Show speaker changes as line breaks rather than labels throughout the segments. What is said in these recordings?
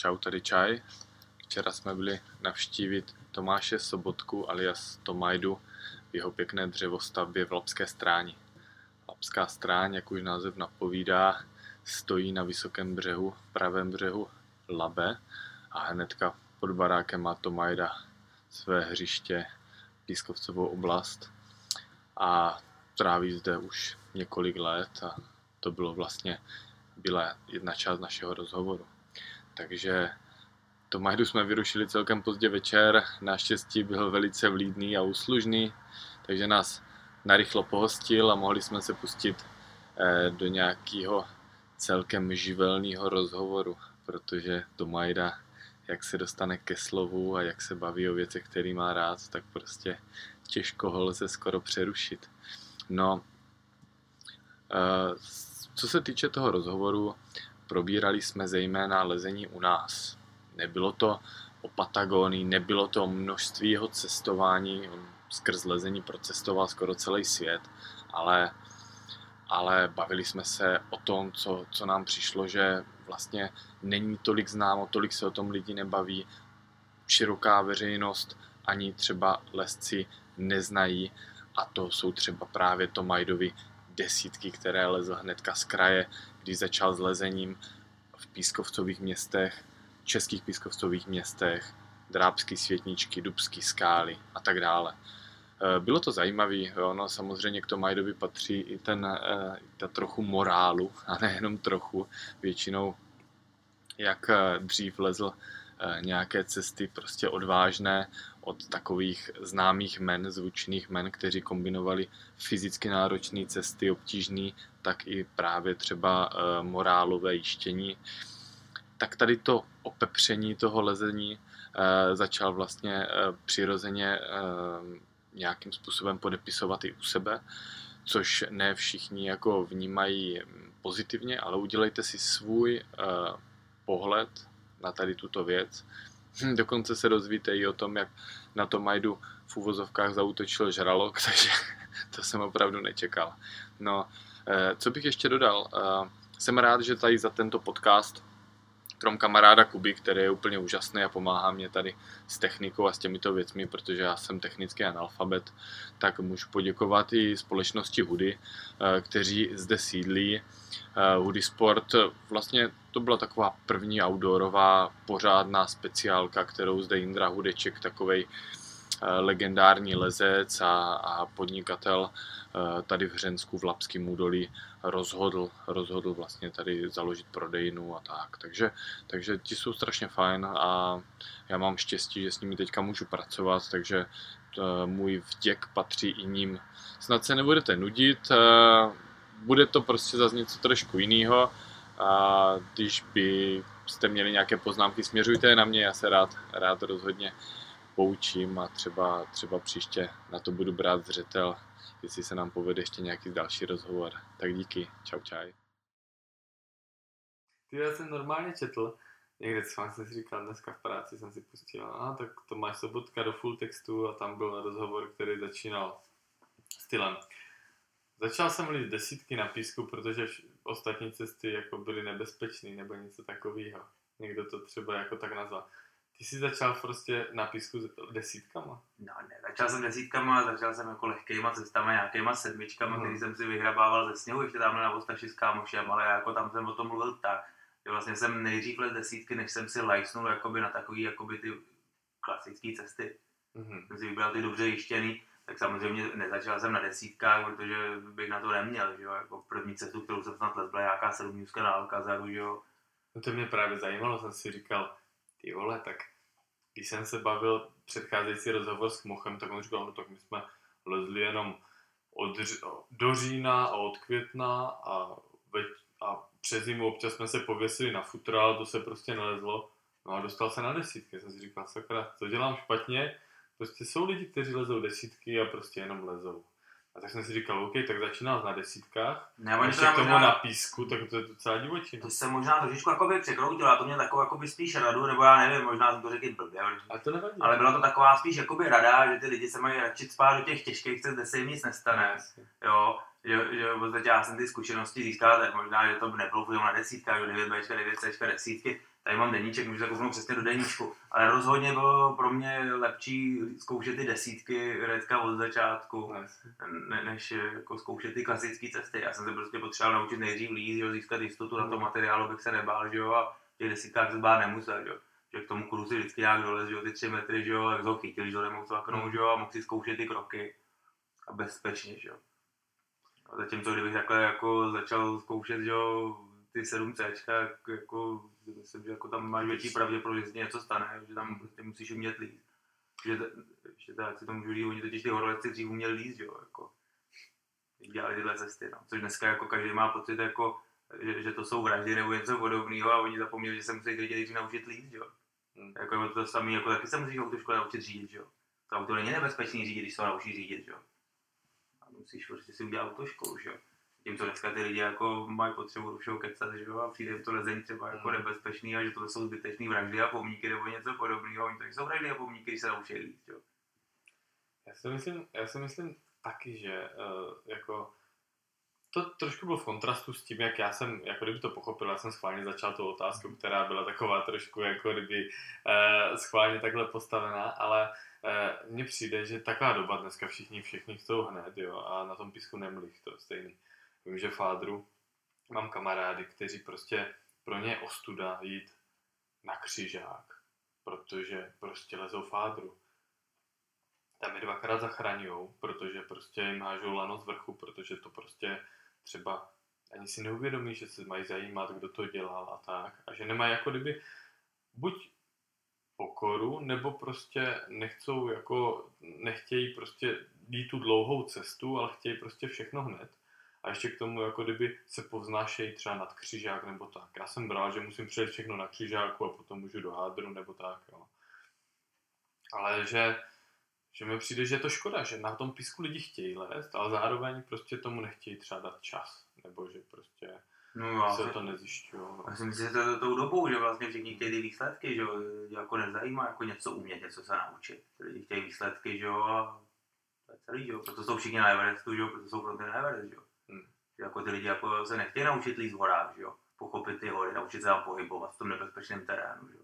Čau, tady Čaj. Včera jsme byli navštívit Tomáše Sobotku alias Tomajdu v jeho pěkné dřevostavbě v Lapské stráni. Lapská stráň, jak už název napovídá, stojí na vysokém břehu, pravém břehu Labe a hnedka pod barákem má Tomajda své hřiště, pískovcovou oblast a tráví zde už několik let a to bylo vlastně byla jedna část našeho rozhovoru. Takže to Majdu jsme vyrušili celkem pozdě večer, naštěstí byl velice vlídný a uslužný, takže nás narychlo pohostil a mohli jsme se pustit eh, do nějakého celkem živelného rozhovoru, protože to Majda, jak se dostane ke slovu a jak se baví o věcech, který má rád, tak prostě těžko ho lze skoro přerušit. No, eh, co se týče toho rozhovoru, probírali jsme zejména lezení u nás. Nebylo to o Patagonii, nebylo to množství jeho cestování, skrz lezení procestoval skoro celý svět, ale, ale bavili jsme se o tom, co, co nám přišlo, že vlastně není tolik známo, tolik se o tom lidi nebaví, široká veřejnost ani třeba lesci neznají a to jsou třeba právě to Majdovi desítky, které lezl hnedka z kraje, když začal s lezením v pískovcových městech, českých pískovcových městech, drábský světničky, dubský skály a tak dále. Eh, bylo to zajímavé, ono samozřejmě k tomu Majdovi patří i ten, eh, ta trochu morálu, a nejenom trochu, většinou jak eh, dřív lezl nějaké cesty prostě odvážné od takových známých men, zvučných men, kteří kombinovali fyzicky náročné cesty, obtížné, tak i právě třeba morálové jištění. Tak tady to opepření toho lezení začal vlastně přirozeně nějakým způsobem podepisovat i u sebe, což ne všichni jako vnímají pozitivně, ale udělejte si svůj pohled na tady tuto věc. Hm, dokonce se dozvíte i o tom, jak na to Majdu v úvozovkách zautočil žralok, takže to jsem opravdu nečekal. No, co bych ještě dodal? Uh, jsem rád, že tady za tento podcast krom kamaráda Kuby, který je úplně úžasný a pomáhá mě tady s technikou a s těmito věcmi, protože já jsem technický analfabet, tak můžu poděkovat i společnosti Hudy, eh, kteří zde sídlí. Eh, Hudy Sport, vlastně to byla taková první outdoorová pořádná speciálka, kterou zde Indra Hudeček, takovej Eh, legendární lezec a, a podnikatel eh, tady v Hřensku v Lapském údolí rozhodl, rozhodl vlastně tady založit prodejnu a tak. Takže, takže ti jsou strašně fajn a já mám štěstí, že s nimi teďka můžu pracovat, takže to, eh, můj vděk patří i ním. Snad se nebudete nudit, bude to prostě zase něco trošku jiného a když by jste měli nějaké poznámky, směřujte je na mě, já se rád, rád rozhodně poučím a třeba, třeba příště na to budu brát zřetel, jestli se nám povede ještě nějaký další rozhovor. Tak díky, čau čaj.
Ty já jsem normálně četl, někde jsem si říkal, dneska v práci jsem si pustil, a tak to máš sobotka do full textu a tam byl rozhovor, který začínal stylem. Začal jsem mluvit desítky na písku, protože ostatní cesty jako byly nebezpečné nebo něco takového. Někdo to třeba jako tak nazval. Ty jsi začal prostě na písku desítkama?
No ne, začal jsem desítkama, začal jsem jako lehkýma cestama, nějakýma sedmičkama, mm. který jsem si vyhrabával ze sněhu, ještě tamhle na Vostaši s kámošem, ale já jako tam jsem o tom mluvil tak, že vlastně jsem nejdřív les desítky, než jsem si lajsnul jakoby na takový jakoby ty klasické cesty. Mm. Jsem si vybral ty dobře jištěný, tak samozřejmě nezačal jsem na desítkách, protože bych na to neměl, že jo, jako první cestu, kterou jsem snad les, byla nějaká sedmňůzka na Alcazaru, že jo.
No to mě právě zajímalo, jsem si říkal, ty vole, tak když jsem se bavil předcházející rozhovor s Kmochem, tak on říkal, no tak my jsme lezli jenom od, do října a od května a, ve, a přes zimu občas jsme se pověsili na futra, ale to se prostě nelezlo. No a dostal se na desítky. Jsem si říkal, sakra, co dělám špatně? Prostě jsou lidi, kteří lezou desítky a prostě jenom lezou. A tak jsem si říkal, OK, tak začínal na desítkách, ne, a ještě k tomu možná, na písku, tak to je docela divočina.
To jsem možná trošičku jakoby překroutil, a to mě takovou jakoby spíš radu, nebo já nevím, možná jsem to řekl blbě,
ale, to nevadí.
ale byla to taková spíš jakoby rada, že ty lidi se mají radši spát do těch těžkých cest, kde se jim nic nestane. Jo, že, že v podstatě já jsem ty zkušenosti získal, tak možná, že to nebylo na desítkách, 9 B, 9 C, desítky, tady mám deníček, můžu to kouknout přesně do deníčku, ale rozhodně bylo pro mě lepší zkoušet ty desítky hnedka od začátku, ne, než jako zkoušet ty klasické cesty. Já jsem se prostě potřeboval naučit nejdřív líst, jo, získat jistotu na tom
Hmm.
materiálu, bych se nebál, že jo, a těch desítkách se bát nemusel, že jo. Že k tomu kuru si vždycky nějak dolez, že jo, ty tři metry, že jo, jak ho chytil, že ho nemohl cvaknout,
Hmm.
že jo, a mohl si zkoušet ty kroky a bezpečně, že jo. A zatímco kdybych takhle jako začal zkoušet, že jo, ty 7 C, tak jako myslím, že jako tam máš větší pravděpodobnost, že se něco stane, že tam prostě musíš umět líst. Že ještě tak si to můžu říct, oni totiž ty horolezci dřív uměli líst, že jo, jako dělali tyhle cesty, no. Což dneska jako každý má pocit, jako, že, že to jsou vraždy nebo něco podobného a oni zapomněli, že se musí ty lidi nejdřív naučit líst, že jo.
Hmm.
Jako to samé, jako taky se musíš v autoškole naučit řídit, že jo. To auto není nebezpečný řídit, když se ho naučí řídit, že jo. A musíš prostě si udělat autoškolu, že jo. Tím, co dneska ty lidi jako mají potřebu do všeho kecat, že jo, a přijde to lezení třeba jako
Hmm.
nebezpečný a že to jsou zbytečný vraždy a pomníky nebo něco podobného. Oni to jsou vraždy a pomníky, když se naučí líst, jo.
Já si myslím, já si myslím taky, že uh, jako to trošku bylo v kontrastu s tím, jak já jsem, jako kdyby to pochopil, já jsem schválně začal tu otázku, která byla taková trošku jako kdyby uh, schválně takhle postavená, ale uh, mně přijde, že taková doba dneska všichni, všichni chcou hned, jo, a na tom písku nemlíš, to stejný. Vím, že fádru mám kamarády, kteří prostě pro ně je ostuda jít na křižák, protože prostě lezou fádru tam je dvakrát zachraňujou, protože prostě jim hážou lano z vrchu, protože to prostě třeba ani si neuvědomí, že se mají zajímat, kdo to dělal a tak. A že nemají jako kdyby buď pokoru, nebo prostě nechcou jako, nechtějí prostě jít tu dlouhou cestu, ale chtějí prostě všechno hned. A ještě k tomu jako kdyby se povznášejí třeba nad křižák nebo tak. Já jsem bral, že musím přejet všechno na křižáku a potom můžu do hádru nebo tak, jo. Ale že že mi přijde, že je to škoda, že na tom písku lidi chtějí lézt, ale zároveň prostě tomu nechtějí třeba dát čas, nebo že prostě
No
se to nezjišťují. No.
já si myslím, že to tou dobou, že vlastně všichni chtějí ty výsledky, že jo, jako nezajímá jako něco umět, něco se naučit. Lidi chtějí výsledky, že jo, a to je celý, že jo, proto jsou všichni na Everestu, že jo, proto jsou pro ty na Everest, že jo. Jako ty lidi jako se nechtějí naučit líst v horách, že jo, pochopit ty hory, naučit se tam pohybovat v tom nebezpečném terénu, že jo.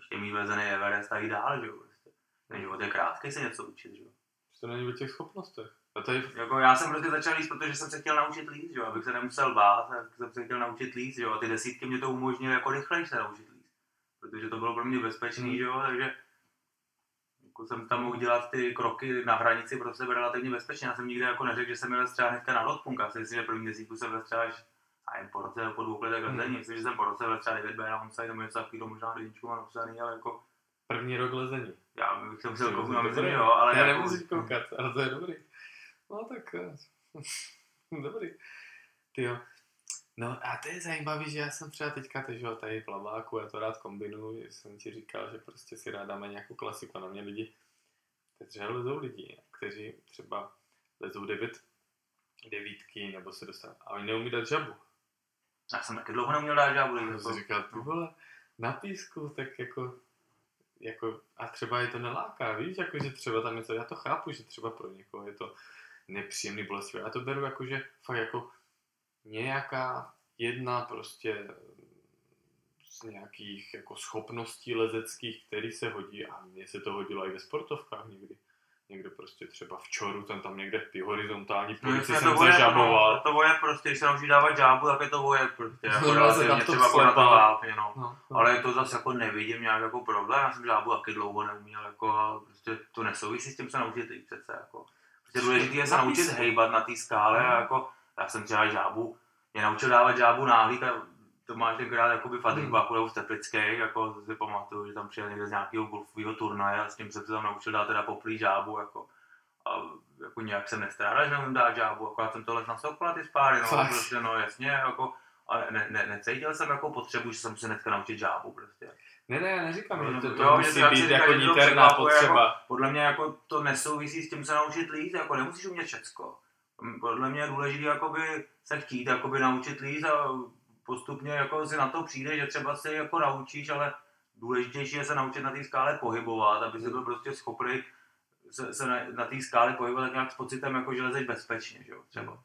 Chtějí mít vezený Everest a dál, že jo, prostě. Ten život je krátký se něco učit, že jo.
To není o těch schopnostech. A tady
Jako já jsem prostě začal líst, protože jsem se chtěl naučit líst, jo, abych se nemusel bát, tak jsem se chtěl naučit líst, jo, a ty desítky mě to umožnily jako rychleji se naučit líst, protože to bylo pro mě bezpečný,
Hmm.
že jo, takže jako jsem tam mohl dělat ty kroky na hranici pro sebe relativně bezpečně. Já jsem nikdy jako neřekl, že jsem jel třeba hnedka na lotpunk, já si myslím, že první desítku jsem byl třeba až a jen po roce, po dvou letech
Hmm.
lezení. Myslím, že jsem po roce byl třeba 9B na onside, nebo něco takového, možná jedničku mám napsaný, ale jako
první rok lezení.
já bych se musel kouknout,
to
myslím, jo, ale
Já
jako,
nemusíš koukat, ale to je dobrý. No tak, eh, dobrý. Ty jo. No a to je zajímavé, že já jsem třeba teďka teď, že jo, tady v Laváku, já to rád kombinuju, že jsem ti říkal, že prostě si rád dáme nějakou klasiku na mě lidi, kteří lezou lidi, kteří třeba lezou devět, devítky nebo se dostanou, a oni neumí dát žabu.
já jsem taky dlouho neměl dát
A
jako,
jsem si říkal, ty vole, na písku, tak jako, jako, a třeba je to neláká, víš, jako, že třeba tam něco, já to chápu, že třeba pro někoho je to nepříjemný bolestivé, já to beru jako, že fakt jako nějaká jedna prostě z nějakých jako schopností lezeckých, který se hodí a mně se to hodilo i ve sportovkách někdy. Někde prostě třeba v čoru, ten tam někde ty horizontální
No,
pozici
jasně,
jsem
to voje,
zažaboval.
no, to voje prostě, když se naučí dávat žábu, tak je to voje prostě, jako
No,
relativně
tam to
třeba to vápně, no.
No, no.
Ale to zase jako nevidím nějak jako problém, já jsem žábu taky dlouho neuměl, jako a prostě to nesouvisí s tím se naučit líp přece, jako. Prostě důležité je se
Na
naučit hejbat na té skále a
No.
jako, já jsem třeba žábu, mě naučil dávat žábu náhlík a to máš tenkrát jakoby v Adribaku nebo v Teplických, jako si pamatuju, že tam přijel někde z nějakého golfového turnaje a s tím jsem se tam naučil dát teda poplý žábu, jako. A jako nějak jsem nestrádal, že neumím dát žábu, akorát jsem tohle na sokola ty spáry, no,
Fakt?
prostě, no jasně, jako, ale ne, ne, necítil jsem jako potřebu, že jsem se hnedka naučit žábu prostě.
Ne, ne, já neříkám, že to, to
Jo,
musí být
říká,
jako niterná
překvapuje,
potřeba.
Jako, podle mě jako to nesouvisí s tím se naučit líst, jako nemusíš umět všecko. Podle mě je důležité jakoby se chtít jakoby naučit líst a postupně jako si na to přijde, že třeba se jako naučíš, ale důležitější je se naučit na té skále pohybovat, aby si byl prostě schopný se, se na, na té skále pohybovat tak nějak s pocitem, jako že lezeš bezpečně, že jo, třeba.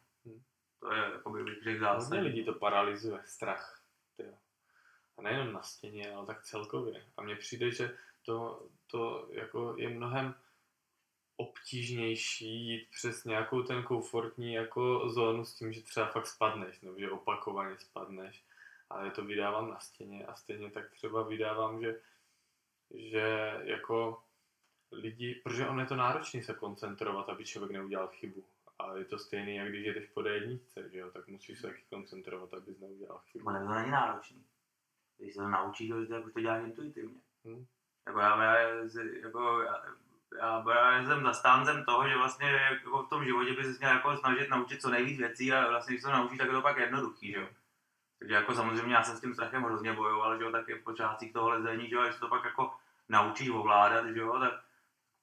To je, jako bych zásadní.
lidí to paralyzuje, strach. Tyjo. A nejenom na stěně, ale tak celkově. A mně přijde, že to, to jako je mnohem obtížnější jít přes nějakou ten komfortní jako zónu s tím, že třeba fakt spadneš, nebo že opakovaně spadneš. Ale to vydávám na stěně a stejně tak třeba vydávám, že, že jako lidi, protože on je to náročný se koncentrovat, aby člověk neudělal chybu. A je to stejný, jak když jedeš po D1, že jo, tak musíš se taky koncentrovat, abys neudělal chybu.
Ono to není náročný. Když se to naučí, tak už to děláš intuitivně.
Hm.
Jako já, já, jako, já, já, já jsem zastáncem toho, že vlastně jako v tom životě by se měl jako snažit naučit co nejvíc věcí a vlastně když se to naučíš, tak je to pak jednoduchý, že jo. Takže jako samozřejmě já jsem s tím strachem hrozně bojoval, že jo, tak je v počátcích toho lezení, že jo, a když to pak jako naučíš ovládat, že jo, tak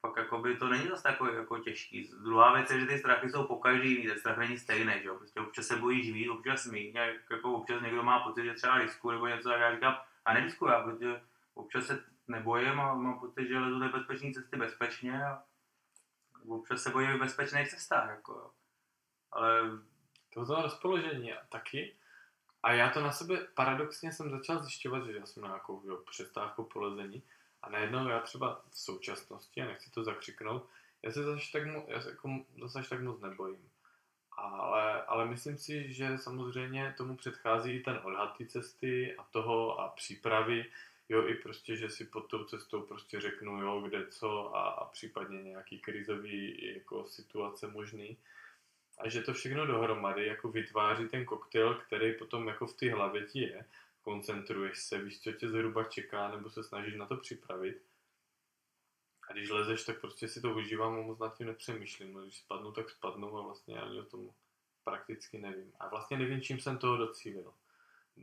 pak jako by to není zase takový jako těžký. Druhá věc je, že ty strachy jsou po každý jiný, ten strach není stejný, že jo, prostě občas se bojíš víc, občas míň, jako občas někdo má pocit, že třeba risku nebo něco, tak já říkám, a neriskuju, protože občas se nebojím a mám pocit, že lezu nebezpečné cesty bezpečně a občas se bojím v bezpečných cestách, jako jo. Ale
To rozpoložení taky. A já to na sebe paradoxně jsem začal zjišťovat, že já jsem na nějakou jo, přestávku po lezení a najednou já třeba v současnosti, a nechci to zakřiknout, já se zase tak, mo- já se jako zase tak moc nebojím. Ale, ale myslím si, že samozřejmě tomu předchází i ten odhad té cesty a toho a přípravy, jo, i prostě, že si pod tou cestou prostě řeknu, jo, kde co a, a případně nějaký krizový jako situace možný. A že to všechno dohromady jako vytváří ten koktejl, který potom jako v té hlavě ti je. Koncentruješ se, víš, co tě zhruba čeká, nebo se snažíš na to připravit. A když lezeš, tak prostě si to užívám a moc nad tím nepřemýšlím. No, když spadnu, tak spadnu a vlastně ani o tom prakticky nevím. A vlastně nevím, čím jsem toho docílil.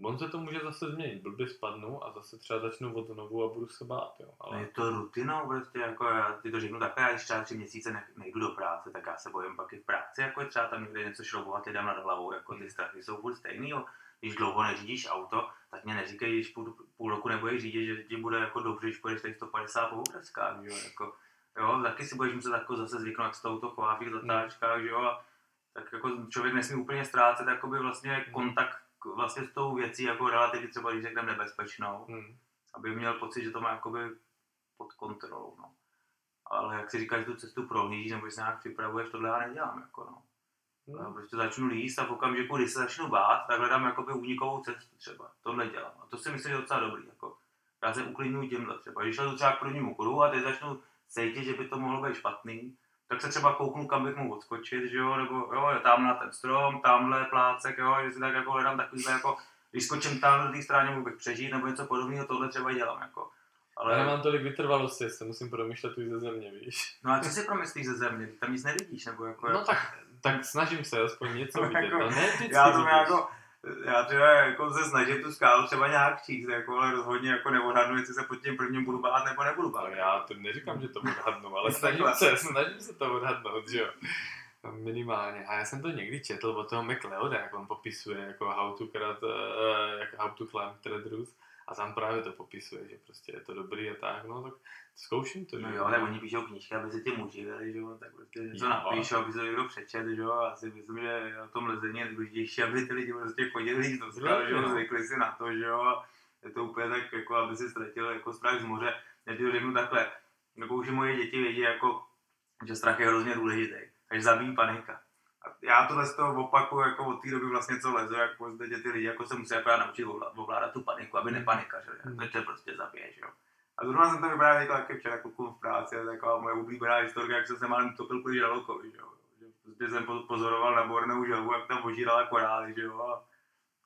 On se to může zase změnit. Blbě spadnu a zase třeba začnu od znovu a budu se bát, jo.
Ale... Je to rutinou, prostě jako já ti to řeknu takhle, já když třeba tři měsíce ne, nejdu do práce, tak já se bojím pak i v práci, jako je třeba tam někde něco šroubovat lidem nad hlavou, jako ty strachy jsou furt stejný, jo. Když dlouho neřídíš auto, tak mě neříkej, když půl, půl roku nebudeš řídit, že ti bude jako dobře, když půjdeš tady 150 po obrezkách, jo, jako, jo, taky si budeš muset jako zase zvyknout, jak se to auto chová v těch zatáčkách, že jo, a tak jako člověk nesmí úplně ztrácet jakoby vlastně kontakt vlastně s tou věcí, jako relativně třeba, když řekneme nebezpečnou,
hm.
aby měl pocit, že to má jakoby pod kontrolou, no. Ale jak si říkáš, že tu cestu prohlížíš, nebo že se nějak připravuješ, tohle já nedělám, jako no. Já
Hm.
prostě začnu líst a v okamžiku, kdy se začnu bát, tak hledám jakoby únikovou cestu třeba. Tohle dělám. A to si myslím, že je docela dobrý. Jako. Já se uklidňuji tímhle třeba. Když jdu třeba k prvnímu kruhu a teď začnu cítit, že by to mohlo být špatný, tak se třeba kouknu, kam bych mohl odskočit, že jo, nebo jo, tam na ten strom, tamhle plácek, jo, že si tak jako hledám takovýhle jako, když skočím tam do té strany, mohl bych přežít, nebo něco podobného, tohle třeba dělám, jako.
Ale
Ale,
nemám tolik vytrvalosti, se musím promýšlet už ze země, víš.
no a co si promyslíš ze země? Ty tam nic nevidíš, nebo jako...
No tak, tak snažím se aspoň něco vidět,
Jako,
ale ne vždycky
já to jako, já třeba jako se snažím tu skálu třeba nějak číst, jako, ale rozhodně jako neodhadnu, jestli se pod tím prvním budu bát nebo nebudu bát.
Já to neříkám, že to odhadnu, ale snažím se, snažím se to odhadnout, že jo. No, Minimálně. A já jsem to někdy četl od toho McLeoda, jak on popisuje, jako how to, krat, uh, jak how to climb Treadrus. A tam právě to popisuje, že prostě je to dobrý a tak, no tak zkouším to, že
No jo, tak oni píšou knížky, aby se tím uživili, že jo, tak prostě něco
Jo.
napíšou, aby se to někdo přečet, že jo, a asi myslím, že o tom lezení je nejdůležitější, aby ty lidi prostě chodili do skal, že jo,
No.
zvykli si na to, že jo, a je to úplně tak, jako aby si ztratil jako strach z moře. Já ti to řeknu takhle, jako už moje děti vědí, jako, že strach je hrozně důležitý, takže zabíjí panika. A já tohle z toho opakuju jako od té doby vlastně, co lezu, jako zde ty lidi jako se musí akorát naučit ovlá- ovládat tu paniku, aby nepanikařili,
Hmm.
to tě prostě zabije, že jo. A zrovna jsem to vyprávěl jako taky včera klukům v práci, a taková moje oblíbená historka, jak jsem se málem topil kvůli žralokovi, že jo. Že prostě jsem po- pozoroval na Borneu želvu, jak tam ožírala korály, že jo. A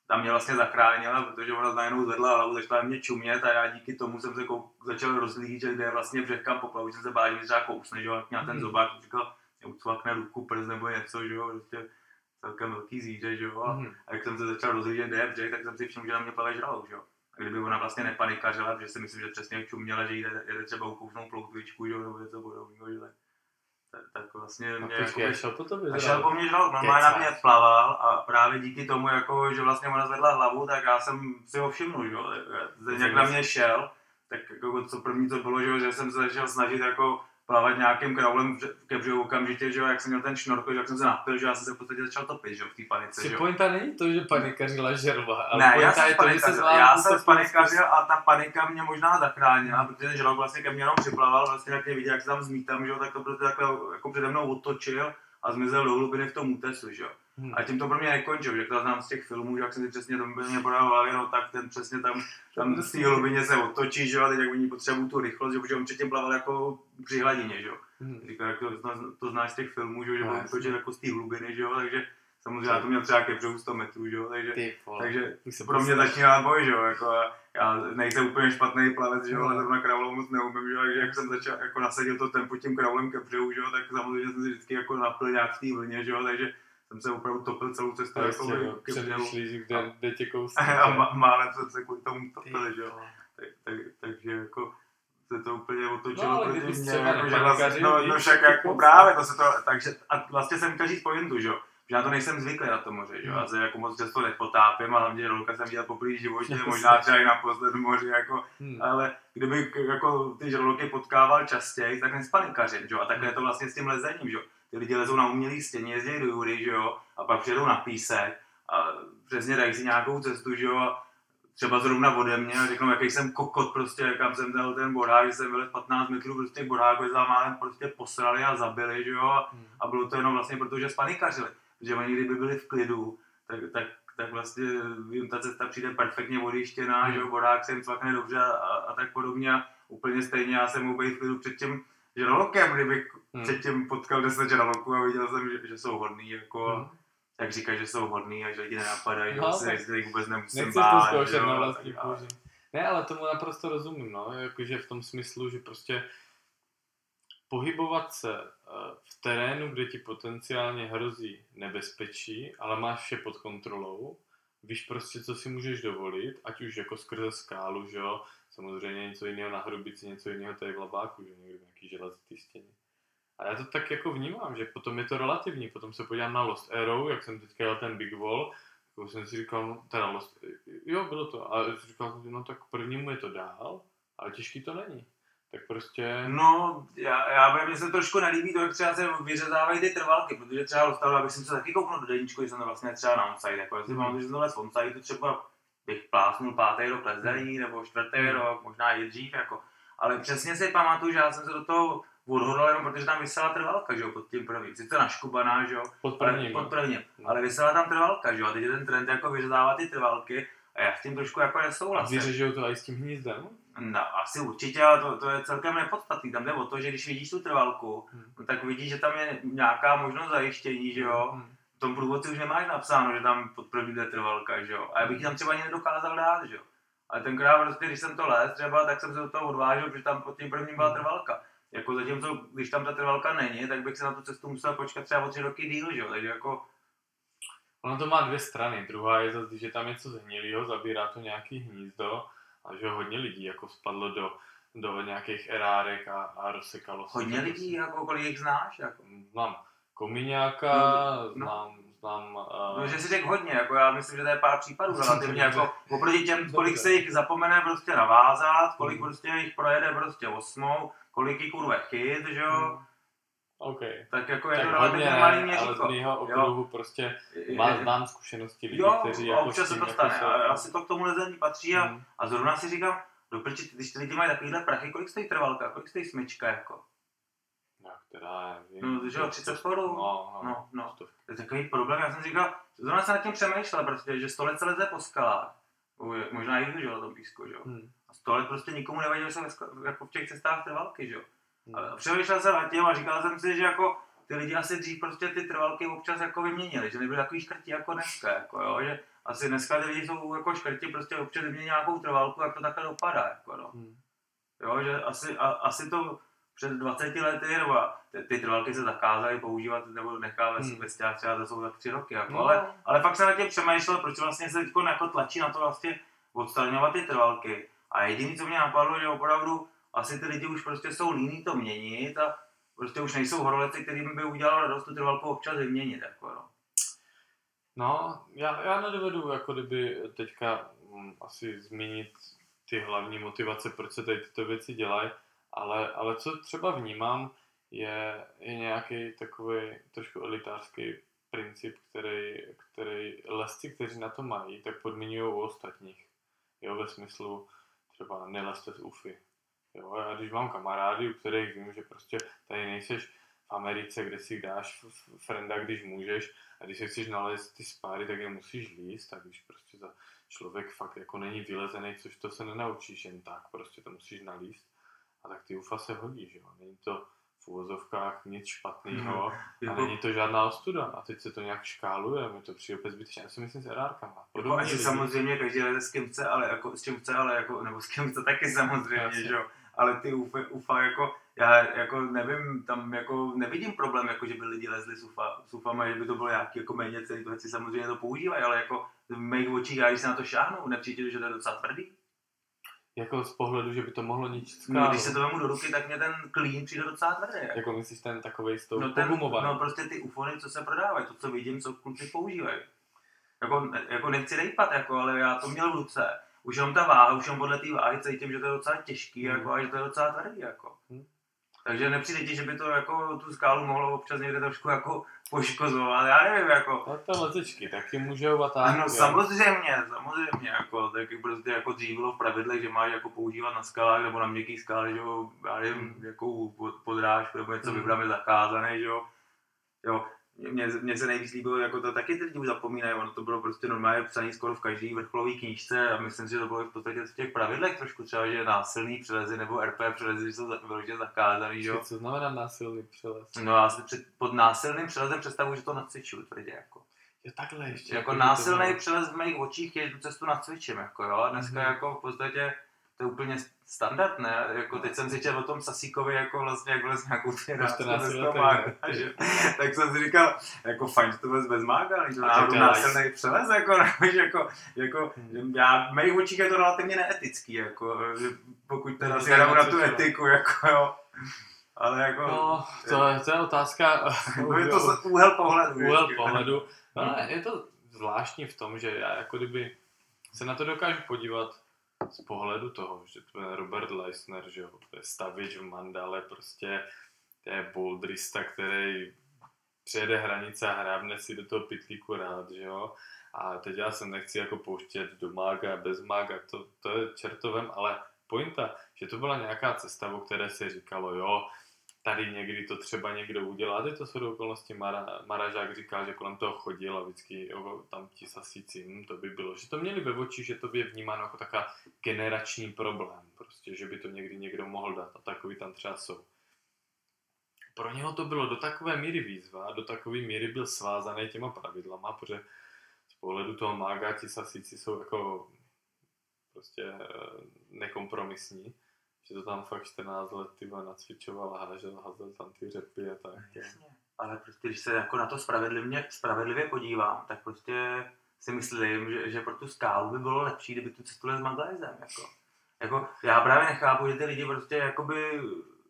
tam mě vlastně zachránila, protože ona najednou zvedla hlavu, začala mě čumět a já díky tomu jsem se kou- začal rozlížet, kde je vlastně břeh kam poplavu, že jsem se bál, že třeba kousne, že jo, jak měl ten
Mhm.
zobák, říkal, mě ucvakne ruku, prst nebo něco, že jo, prostě celkem velký zvíře, že jo. A
Mhm.
a jak jsem se začal rozhlížet, kde je břeh, tak jsem si všiml, že na mě plave žralok, že jo. A kdyby ona vlastně nepanikařila, protože si myslím, že přesně čuměla, že jde, jde třeba ukousnout ploutvičku, že jo, nebo něco podobného, že tak, tak, tak vlastně
A
mě jako,
šel po tobě.
a šel po mně žralok, normálně na mě plaval a právě díky tomu, jako, že vlastně ona zvedla hlavu, tak já jsem si ho všiml, že jo. Ten jak na mě šel, tak jako co první to bylo, že, že jsem se začal snažit jako plavat nějakým kraulem ke břehu okamžitě, že jo, jak jsem měl ten šnorko, že jak jsem se napil, že já jsem se v podstatě začal topit, že jo, v té panice,
Si
že jo.
pointa není to, že panikařila žerva, ale
Ne, já jsem
je to, že se
já jsem
to
spanikařil a ta panika mě možná zachránila, protože ten žralok vlastně ke mně jenom připlaval, vlastně jak mě viděl, jak se tam zmítám, že jo, tak to prostě takhle jako přede mnou otočil a zmizel do hlubiny v tom útesu, že jo.
Hmm.
A tím to pro mě nekončil, že to znám z těch filmů, že jak jsem si přesně to mě podal hlavě, no tak ten přesně tam, tam z té hlubině se otočí, že jo, a teď jak oni potřebují tu rychlost, že protože on předtím plaval jako při hladině, že jo.
Hmm.
Říkal, jak to, to znáš z těch filmů, že jo, že
No,
otočit jako z té hlubiny, že jo, takže samozřejmě já to měl třeba ke břehu 100 metrů, jo, takže,
Ty
takže
se
pro mě začíná boj, že jo, jako já nejsem úplně špatný plavec, že jo,
No.
ale zrovna kraulou moc neumím, že jo, takže jak jsem začal, jako nasadil to tempo tím kraulem ke břehu, že jo, tak samozřejmě jsem si vždycky jako napil nějak v té vlně, že jo, takže jsem se opravdu topil celou cestu
A
jako
Prostě, jo,
ke břehu.
kde, kde tě kousne.
A má- málem jsem se kvůli tomu topil, že jo. Tak, tak, takže jako se to úplně
No,
otočilo
ale
proti
třeba
jako, že vlastně, no, no však jako právě, to se to, takže a vlastně jsem chtěl říct pointu, že jo, že já to nejsem zvyklý na to moře, že jo,
Hmm.
já se jako moc často nepotápím a hlavně rolka jsem viděl poprvé v životě, možná třeba i naposled v moři, jako,
Hmm.
ale kdyby jako ty žraloky potkával častěji, tak nespanikařím, že jo, a takhle je to vlastně s tím lezením, že jo. Ty lidi lezou na umělý stěně, jezdí do jury, že jo, a pak přijedou na písek a přesně dají si nějakou cestu, že jo, a třeba zrovna ode mě a řeknou, jaký jsem kokot prostě, kam jsem dal ten bodák, že jsem byl 15 metrů prostě bodáku, za málem prostě posrali a zabili, že jo, a,
Hmm.
a bylo to jenom vlastně proto, že spanikařili, protože oni kdyby byli v klidu, tak, tak, tak vlastně jim ta cesta přijde perfektně odjištěná, že jo, bodák se jim cvakne dobře a, a, tak podobně a úplně stejně já jsem mohl být v klidu před tím žralokem, kdybych
Hmm.
předtím potkal 10 žraloků a viděl jsem, že, že jsou hodný, jako,
Hmm.
jak říkají, že jsou hodný a že lidi nenapadají,
No,
že se
tak
že jich vůbec nemusím
Nechceš to
bát,
zkoušet
že
vlastní
tak.
Ne, ale tomu naprosto rozumím, no, jakože v tom smyslu, že prostě pohybovat se v terénu, kde ti potenciálně hrozí nebezpečí, ale máš vše pod kontrolou, víš prostě, co si můžeš dovolit, ať už jako skrze skálu, že jo, samozřejmě něco jiného na hrubici, něco jiného tady v labáku, že někde v nějaký železitý stěně. A já to tak jako vnímám, že potom je to relativní, potom se podívám na Lost Arrow, jak jsem teďka jel ten Big Wall, jako jsem si říkal, no, teda Lost, jo, bylo to, a jsem říkal, no tak prvnímu je to dál, ale těžký to není. Tak prostě,
No, já, já mně se trošku nelíbí to, jak třeba se vyřezávají ty trvalky, protože třeba dostal, abych jsem se taky kouknul do deníčku, že jsem to vlastně třeba na onside, jako jestli
Mhm.
mám, že jsem tohle z onside, to třeba bych plásnul pátý rok lezení, nebo čtvrtý
Mhm.
rok, možná i dřív, jako. Ale přesně si pamatuju, že já jsem se do toho odhodlal jenom protože tam vysela trvalka, že jo, pod tím prvním. Sice naškubaná, že jo,
pod
ale
prvním.
pod prvním.
No.
Ale vysela tam trvalka, že jo, a teď je ten trend jako vyřezávat ty trvalky a já s tím trošku jako nesouhlasím.
vyřežou to i s tím hnízdem?
No, asi určitě, ale to, to je celkem nepodstatný. Tam jde o to, že když vidíš tu trvalku,
Hmm.
no, tak vidíš, že tam je nějaká možnost zajištění, že jo.
Hmm.
V tom průvodci už nemáš napsáno, že tam pod první jde trvalka, že jo. A já bych tam třeba ani nedokázal dát, že jo. Ale tenkrát prostě, když jsem to les třeba, tak jsem se do toho odvážil, protože tam pod tím prvním byla
Hmm.
trvalka. Jako zatímco, když tam ta trvalka není, tak bych se na tu cestu musel počkat třeba o tři roky díl, že jo. Takže jako,
Ono to má dvě strany. Druhá je zase, že tam něco zhnilého, zabírá to nějaký hnízdo a že hodně lidí jako spadlo do, do nějakých erárek a, a rozsekalo se.
hodně lidí,
prostě.
jako kolik jich znáš, jako.
Znám Komiňáka,
No, no.
znám, znám uh,
No, že si řekl hodně, jako já myslím, že to je pár případů relativně, jako oproti těm, kolik se jich zapomene prostě navázat, kolik
Hmm.
prostě jich projede prostě osmou, kolik jich kurve chyt, že jo,
Hmm. OK.
tak jako je
Tak
to
hodně ne,
malý
ale z
měřítko.
mého okruhu prostě má, znám zkušenosti lidí,
Jo,
kteří jako
občas se to
jako
stane,
jsou-
a asi to k tomu lezení patří a,
Hmm.
a zrovna si říkám, do prči, když ty lidi mají takovýhle prachy, kolik stojí trvalka, kolik stojí smyčka, jako,
Jak teda, já nevím.
No, že jo, 30 korun.
No, no,
no, no. to je takový problém, já jsem říkal, zrovna jsem nad tím přemýšlel, prostě, že 100 let se leze po skalách, možná i že jo, tom písku, že jo.
Hmm.
A 100 let prostě nikomu nevadilo, že jsou ska- jako v těch cestách trvalky, že jo.
Hmm.
A přemýšlel jsem nad tím a říkal jsem si, že jako ty lidi asi dřív prostě ty trvalky občas jako vyměnili, že nebyli takový škrti jako dneska, jako jo, že asi dneska ty lidi jsou jako škrti, prostě občas vymění nějakou trvalku, jak to takhle dopadá, jako no.
Hmm.
Jo, že asi, a, asi to před 20 lety, nebo ty, ty trvalky se zakázaly používat, nebo nechávaly
Hmm.
hmm. ve stěhách třeba to jsou tak tři roky, jako,
No.
ale, ale fakt jsem na tím přemýšlel, proč vlastně se teď jako tlačí na to vlastně odstraňovat ty trvalky. A jediné, co mě napadlo, že opravdu asi ty lidi už prostě jsou líní to měnit a prostě už nejsou horoleci, kterým by udělalo radost tu trvalku občas vyměnit. Jako, no.
No, já, já nedovedu jako kdyby teďka hm, asi zmínit ty hlavní motivace, proč se tady tyto věci dělají, Ale, ale co třeba vnímám, je, je nějaký takový trošku elitářský princip, který, který lesci, kteří na to mají, tak podmiňují u ostatních. Jo, ve smyslu třeba nelezte z UFI. Jo, já když mám kamarády, u kterých vím, že prostě tady nejseš v Americe, kde si dáš frenda, když můžeš, a když se chceš nalézt ty spáry, tak je musíš líst, a když prostě za člověk fakt jako není vylezený, což to se nenaučíš jen tak, prostě to musíš nalíst, a tak ty UFA se hodí, že jo, není to, v úvozovkách nic špatného no, a jako... není to žádná ostuda. A teď se to nějak škáluje, mi to přijde opět zbytečně, já si myslím s erárkama.
Jako asi samozřejmě každý leze s kým chce, ale jako s čím chce, ale jako, nebo s kým chce taky samozřejmě, že jo. Ale ty UFA, UFA jako, já jako nevím, tam jako nevidím problém, jako že by lidi lezli s, UFA, s UFama, že by to bylo nějaký jako méně celý, to věci samozřejmě to používají, ale jako v mých očích, já když se na to šáhnu, nepřijde, že to je docela tvrdý.
Jako z pohledu, že by to mohlo ničit.
No, když se to vemu do ruky, tak mě ten klín přijde docela tvrdý.
Jako, jako myslíš ten takový s tou
no, ten, no prostě ty ufony, co se prodávají, to, co vidím, co kluci používají. Jako, jako nechci rejpat, jako, ale já to měl v ruce. Už jenom ta váha, už jenom podle té váhy cítím, že to je docela těžký, hmm. jako, a že to je docela tvrdý. Jako. Hmm. Takže nepřijde ti, že by to jako tu skálu mohlo občas někde trošku jako poškozovat, já nevím, jako.
No to letečky taky můžou a tak.
Ano, samozřejmě, samozřejmě, jako, tak prostě jako dřív bylo v pravidlech, že máš jako používat na skalách nebo na měkkých skále, že jo, já nevím, jakou podrážku nebo něco hmm. vybrat zakázané, že jo. Jo, mně, mně se nejvíc líbilo, jako to taky ty lidi už zapomínají, ono to bylo prostě normálně psaný skoro v každé vrcholové knížce a myslím si, že to bylo v podstatě v těch pravidlech trošku třeba, že násilný přelezy nebo RP přelezy jsou vyloženě zakázaný, jo.
Co znamená násilný přelez?
No já si před, pod násilným přelezem představuji, že to nacvičuju tvrdě, jako.
Jo, takhle ještě.
Jako, jako násilný přelez v mých očích je tu cestu nacvičím, jako jo. Dneska mm-hmm. jako v podstatě to je úplně standard, ne? Jako teď jsem si četl o tom Sasíkovi, jako vlastně, jak vlastně nějakou že, tak jsem si říkal, jako fajn, že to vůbec bez mága, ale to náhodou násilný přelez, jako, nevíš, jako, jako, já, v mých očích je to relativně neetický, jako, pokud teda si hraju na tu etiku, jako jo. Ale jako...
No, to, je, to je otázka...
No je to úhel pohledu.
Úhel pohledu. No, je to zvláštní v tom, že já jako kdyby se na to dokážu podívat z pohledu toho, že to je Robert Leisner, že jo, to je stavič v Mandale, prostě to je bouldrista, který přejede hranice a hrábne si do toho pitlíku rád, že jo. A teď já se nechci jako pouštět do mága, bez mága, to, to je čertovem, ale pointa, že to byla nějaká cesta, o které se říkalo, jo, tady někdy to třeba někdo udělá. Teď to jsou do okolnosti Mara, Maražák říkal, že kolem toho chodil a vždycky jo, tam ti sasíci, hm, to by bylo. Že to měli ve oči, že to by je vnímáno jako taková generační problém. Prostě, že by to někdy někdo mohl dát a takový tam třeba jsou. Pro něho to bylo do takové míry výzva, do takové míry byl svázaný těma pravidlama, protože z pohledu toho mága ti sasíci jsou jako prostě eh, nekompromisní že to tam fakt 14 let ty nacvičoval a hážel, házel tam ty řepy a tak.
Jasně. Ale prostě, když se jako na to spravedlivě, spravedlivě podívám, tak prostě si myslím, že, že pro tu skálu by bylo lepší, kdyby tu cestu s Maglajzem. Jako. jako, já právě nechápu, že ty lidi prostě jakoby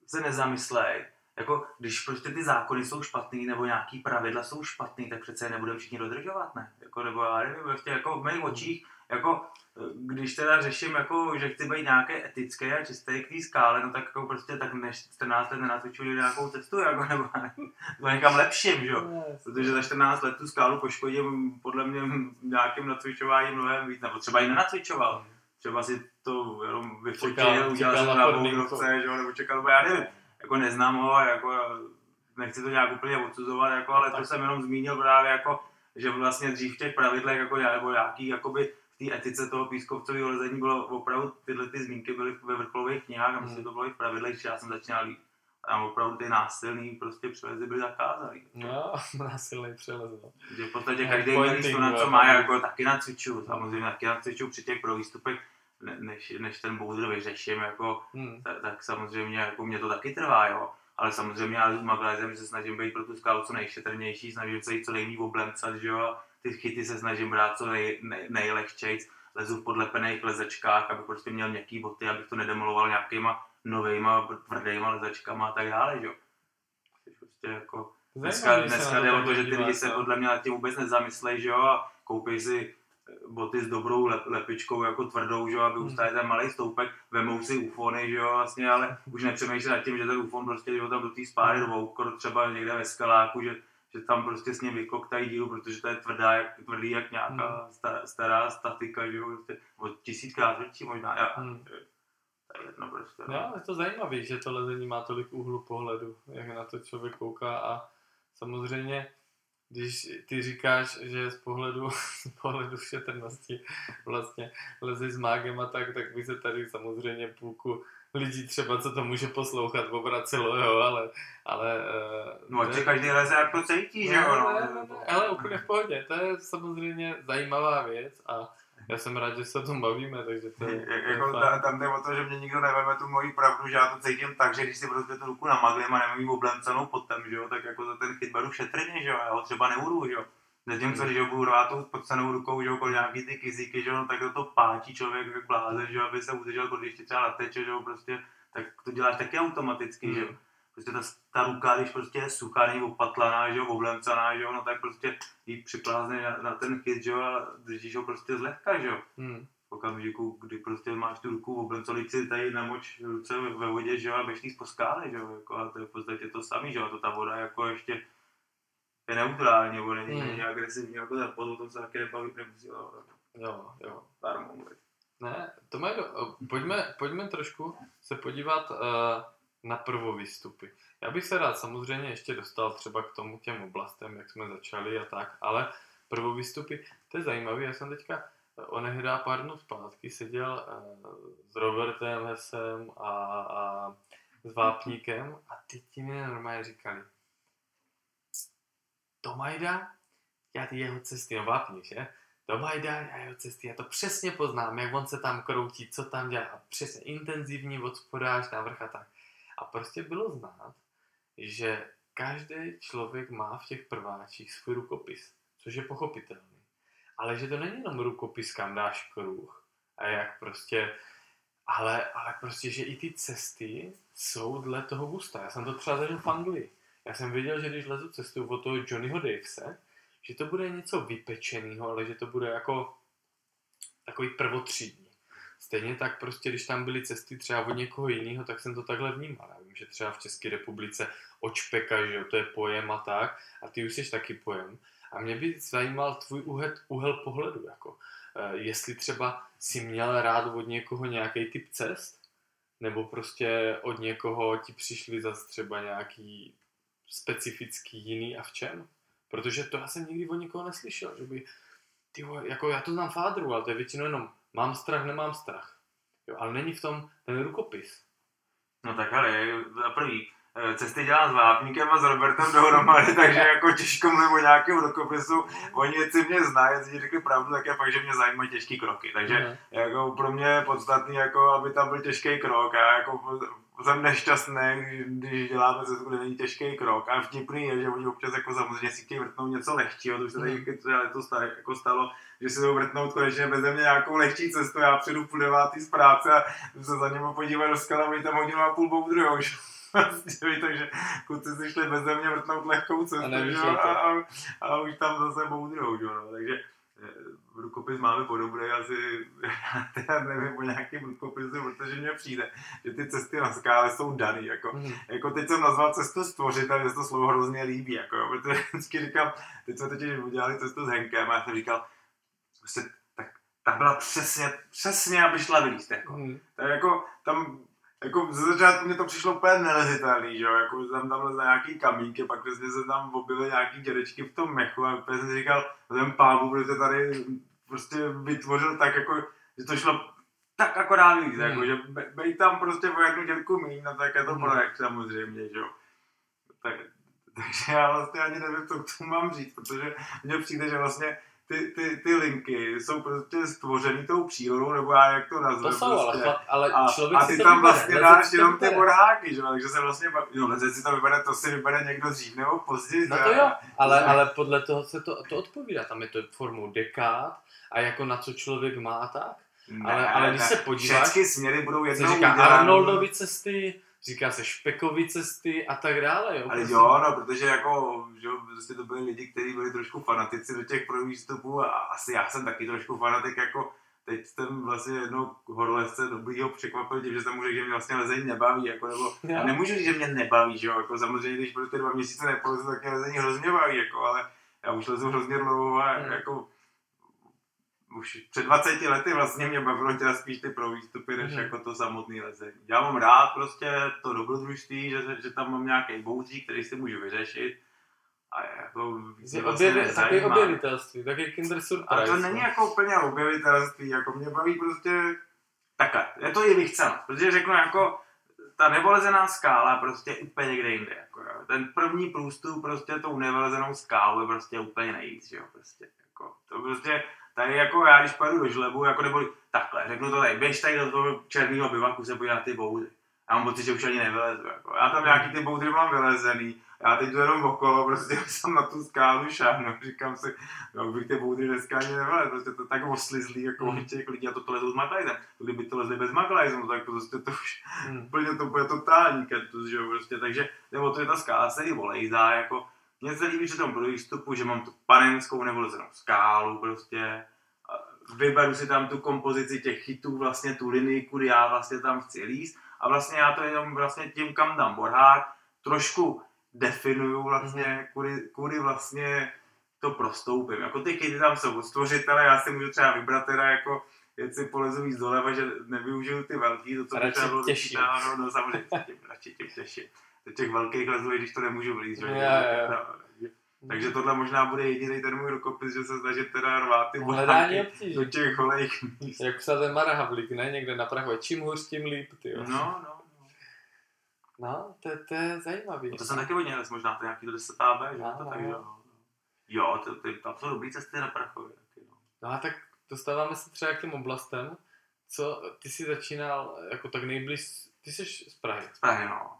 se nezamyslej. Jako, když prostě ty zákony jsou špatný, nebo nějaký pravidla jsou špatný, tak přece je nebudeme všichni dodržovat, ne? Jako, nebo já nevím, prostě jako v mých očích jako, když teda řeším, jako, že chci být nějaké etické a čisté k té skále, no tak jako prostě tak než 14 let nenacvičuji nějakou cestu, jako, nebo to někam lepším, že jo? Protože za 14 let tu skálu poškodím podle mě nějakým nacvičováním mnohem víc, nebo třeba i nenacvičoval. Třeba si to jenom vyfotil, udělal jsem na bouldrovce, že nebo čekal, nebo já nevím, jako neznám ho, jako nechci to nějak úplně odsuzovat, jako, ale to jsem jenom zmínil právě jako, že vlastně dřív v těch pravidlech jako, nebo nějaký jakoby, té etice toho pískovcového lezení bylo opravdu tyhle ty zmínky byly ve vrcholových knihách a myslím, že to bylo i v pravidlech, že já jsem začínal líp. A tam opravdu ty násilný prostě přelezy byly zakázané.
No, násilný přelez, no.
Že v podstatě každý místo, na co má, jako taky nacvičuju, samozřejmě taky nacvičuju při těch provýstupech, než, než ten boulder vyřeším, jako, hmm. tak, tak, samozřejmě jako mě to taky trvá, jo. Ale samozřejmě já s Maglajzem se snažím být pro tu skálu co nejšetrnější, snažím se jít co nejméně oblemcat, že jo ty chyty se snažím brát co nej, nej, nejlehčejc, lezu v podlepených lezečkách, aby prostě měl měkký boty, abych to nedemoloval nějakýma novejma, tvrdýma lezečkama a tak dále, že jo. Prostě jako, dneska, dneska jde o to, že ty lidi se podle mě na tím vůbec nezamyslejí, že jo, a koupí si boty s dobrou lep, lepičkou, jako tvrdou, že jo, aby
Hmm.
ustáli ten malý stoupek, vemou si ufony, že jo, vlastně, ale už nepřemýšlí nad tím, že ten ufon prostě, že ho tam do té spáry
Hmm.
kor třeba někde ve skaláku, že, že tam prostě s ním vykoktají dílu, protože to je tvrdá, jak, tvrdý jak nějaká
Hmm.
stará, stará statika, že jo, prostě, o tisíckrát větší možná, já,
Hmm.
to je jedno prostě. no.
Jo, je to zajímavé, že to lezení má tolik úhlu pohledu, jak na to člověk kouká a samozřejmě, když ty říkáš, že z pohledu, z pohledu šetrnosti vlastně lezeš s mágem a tak, tak by se tady samozřejmě půlku lidí třeba, co to může poslouchat, obracelo, jo, ale, ale eh,
No, ať
je-
každý leze, jak to cítí, že jo, no.
ale úplně v pohodě, to je samozřejmě zajímavá věc a já jsem rád, že se o tom bavíme, takže to je, je
jako ta, tam jde o to, že mě nikdo neveme tu moji pravdu, že já to cítím tak, že když si prostě tu ruku namaglím a nemám ji oblemcanou potem, že jo, tak jako za ten chyt beru šetrně, že jo, já ho třeba neurvu, že jo. Zatímco,
Hmm.
když ho budu rvát tou podcenou rukou, že jo, nějaký ty kyzíky, že jo, no, tak to, to pátí člověk jak blázen, že jo, aby se udržel, když ti třeba nateče, že jo, prostě, tak to děláš taky automaticky, že jo.
Hmm.
Prostě ta, ta ruka, když prostě je suchá, není opatlaná, že jo, oblemcaná, že jo, no tak prostě jí připlázne na, na ten chyt, že jo, a držíš ho prostě zlehka, že jo
Hmm.
v okamžiku, kdy prostě máš tu ruku oblemcanou, si tady namoč ruce ve vodě, že jo, a běžíš po skále, že jo, jako, a to je v podstatě to samé, že jo, a to ta voda jako ještě je neutrální, nebo není,
Hmm.
agresivní, jako ten pod, o tom se taky nebavit nemusí,
Jo, jo.
pár mluvit.
Ne, to mají do... pojďme, pojďme trošku se podívat uh, na prvovýstupy. Já bych se rád samozřejmě ještě dostal třeba k tomu těm oblastem, jak jsme začali a tak, ale prvovýstupy, to je zajímavé, já jsem teďka eh, onehdá pár dnů zpátky seděl uh, s Robertem Hesem a, a s Vápníkem a ty ti mi normálně říkali, Tomajda, já ty jeho cesty, no Vápník, že? Tomajda, já jeho cesty, já to přesně poznám, jak on se tam kroutí, co tam dělá, a přesně intenzivní od spoda až na vrch a tak. A prostě bylo znát, že každý člověk má v těch prváčích svůj rukopis, což je pochopitelný. Ale že to není jenom rukopis, kam dáš kruh a jak prostě, ale, ale prostě, že i ty cesty jsou dle toho gusta. Já jsem to třeba zažil v Anglii. Já jsem věděl, že když lezu cestu od toho Johnnyho Davese, že to bude něco vypečeného, ale že to bude jako takový prvotřídní. Stejně tak prostě, když tam byly cesty třeba od někoho jiného, tak jsem to takhle vnímal. Já vím, že třeba v České republice očpeka, že jo, to je pojem a tak, a ty už jsi taky pojem. A mě by zajímal tvůj úhel, úhel pohledu, jako eh, jestli třeba si měl rád od někoho nějaký typ cest, nebo prostě od někoho ti přišli zase třeba nějaký specifický jiný a v čem? Protože to já jsem nikdy od nikoho neslyšel, že by, ty vole, jako já to znám fádru, ale to je většinou jenom mám strach, nemám strach. Jo, ale není v tom ten rukopis.
No tak ale, za prvý, eh, cesty dělám s Vápníkem a s Robertem dohromady, takže jako těžko mluvím o nějakém rukopisu. Oni si mě znají, jestli ti řekli pravdu, tak je fakt, že mě zajímají těžké kroky. Takže jako pro mě je podstatný, jako aby tam byl těžký krok. A jako jsem nešťastný, když děláme cestu, kde není těžký krok. A vtipný je, že oni občas jako samozřejmě si chtějí vrtnout něco lehčího, to už se tady třeba letos sta- jako stalo, že si jdou vrtnout konečně bez mě nějakou lehčí cestu. Já přijdu půl devátý z práce a se za něma podívat do skala, oni tam hodinu a půl boudrujou. víš, takže kluci si šli bez mě vrtnout lehkou cestu
A
že
to.
a, a, a, už tam zase boudrujou. No. Takže eh, rukopis máme podobný, asi já nevím o nějakém rukopisu, protože mně přijde, že ty cesty na skále jsou daný. Jako,
Mhm.
jako teď jsem nazval cestu stvořitel, mě se to slovo hrozně líbí, jako, jo, protože vždycky říkám, teď jsme totiž udělali cestu s Henkem a já jsem říkal, prostě, tak, ta byla přesně, přesně, aby šla vylíst, jako.
Mhm.
Tak jako tam, jako ze začátku mě to přišlo úplně nelezitelný, že jo, jako jsem tam lezl na nějaký kamínky, pak přesně se tam objevily nějaký dědečky v tom mechu a úplně jsem si říkal, ten pávu, protože tady prostě vytvořil tak jako, že to šlo tak akorát víc,
Hmm.
jako, že be- bej tam prostě o jednu dělku míň, no tak je to
Hmm.
projekt samozřejmě, že jo. Tak, takže já vlastně ani nevím, co k tomu mám říct, protože mně přijde, že vlastně ty, ty, ty linky jsou prostě stvořený tou přírodou, nebo já jak to nazvu.
To jsou,
prostě.
ale,
a,
člověk
a ty tam
vybere,
vlastně dáš jenom ty borháky, že takže se vlastně, jo, lezec si to vybere, to si vybere někdo dřív nebo později.
No to jo, ale, ale podle toho se to, to odpovídá. Tam je to formou dekád a jako na co člověk má tak.
Ne,
ale- ale když
ne,
se podíváš-
Všechny směry budou
Se
jednou
říká
udělaný.
Arnoldovy cesty říká se špekový cesty a tak dále. Jo,
Ale
prostě.
jo, no, protože jako, že prostě to byli lidi, kteří byli trošku fanatici do těch výstupů a asi já jsem taky trošku fanatik, jako teď jsem vlastně jednou horolezce dobrýho překvapil tím, že jsem mu řekl, že mě vlastně lezení nebaví, jako, nebo, já nemůžu říct, že mě nebaví, že jo, jako samozřejmě, když prostě dva měsíce nepolezu, tak mě lezení hrozně baví, jako, ale já už lezu hrozně dlouho a
Hmm.
jako už před 20 lety vlastně mě bavilo teda spíš ty pro výstupy, než
Mhm.
jako to samotné lezení. Já mám rád prostě to dobrodružství, že, že tam mám nějaký boudřík, který si můžu vyřešit. A jako vlastně
takový objevitelství, taky Kinder Surprise.
Ale to není
no.
jako úplně objevitelství, jako mě baví prostě takhle. Je to i vychcenost, protože řeknu jako ta nevolezená skála prostě je úplně někde jinde. Jako, jo. Ten první průstup prostě tou nevolezenou skálu je prostě úplně nejvíc, že jo, prostě. Jako, to prostě, tady jako já, když pojedu do žlebu, jako nebo takhle, řeknu to tady, běž tady do toho černého bivaku se podívat na ty boudy. Já mám pocit, že už ani nevylezu. Jako. Já tam nějaký ty boudry mám vylezený, já teď jdu jenom okolo, prostě jsem na tu skálu šáhnu, říkám si, no, bych ty boudry dneska ani nevylez, prostě to tak oslizlý, jako mm. těch lidí, a to, to lezou s maglajzem. To kdyby to lezli bez maglajzem, no, tak prostě to už
Hmm.
úplně to bude totální kentus, že jo, prostě, takže nebo to je ta skála se i volejzá, jako mně se líbí při tom výstupu, že mám tu panenskou nevolezenou skálu prostě, vyberu si tam tu kompozici těch chytů, vlastně tu linii, kudy já vlastně tam chci líst a vlastně já to jenom vlastně tím, kam dám borhák, trošku definuju vlastně, kudy, kudy vlastně to prostoupím. Jako ty chyty tam jsou stvořitele, já si můžu třeba vybrat teda jako si polezu víc doleva, že nevyužiju ty velký, to, co by třeba bylo
těžší.
No, no, samozřejmě, tím, radši tím těžší. Těch velkých lezů, když to nemůžu vlízt, že?
Jo.
No, takže tohle možná bude jediný ten můj rukopis, že se snažím teda rvát ty
Hledání obtíží.
do těch holejch míst.
Jak psal ten Mara Havlík, ne? Někde na Prahu. Čím hůř, tím líp, ty jo.
No, no, no.
No, to, to je zajímavý.
To jsem taky hodně možná to nějaký do 10 AB, že?
No,
to,
no.
takže, no. Jo, to, ty, tam jsou dobrý cesty na Prachově. no.
No a tak dostáváme se třeba k těm oblastem. Co, ty jsi začínal jako tak nejbliž, ty jsi z Prahy.
Z Prahy, no.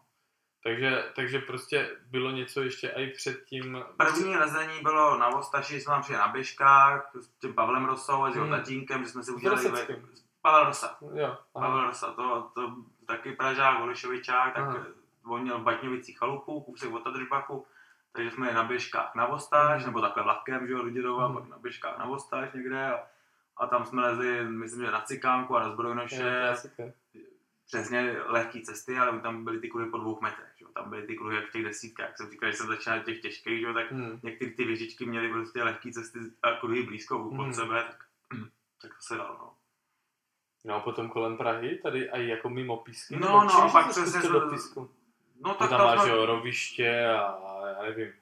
Takže, takže prostě bylo něco ještě i před tím...
První lezení bylo na Vostaši, jsme tam přijeli na Běžkách s tím Pavlem Rosou a s jeho
Hmm.
tatínkem, že jsme si udělali...
Roseckým.
Pavel Rosa.
Jo,
Pavel. Rosa, to, to taky Pražák, Holešovičák, tak
Aha.
on měl v Batňovicích chalupu, kousek od Tadržbachu, takže jsme jeli na běžkách na Vostáž,
Mhm.
nebo takhle vlakem, že jo, do Dědova,
Mhm.
pak na běžkách na Vostáž někde a, a tam jsme lezli, myslím, že na Cikánku a na Zbrojnoše, přesně lehké cesty, ale tam byly ty kruhy po dvou metrech, tam byly ty kruhy jak v těch desítkách, jak jsem říkal, že jsem začínal těch těžkých, že tak
Hmm.
některé ty věžičky měly prostě lehké cesty a kruhy blízko od
Mhm.
sebe, tak, tak to se dalo, no.
No potom kolem Prahy, tady i jako mimo písky.
No, no,
čím
pak
se
to-
do písku.
No tak
tam
tam
máš, jo, roviště a já nevím.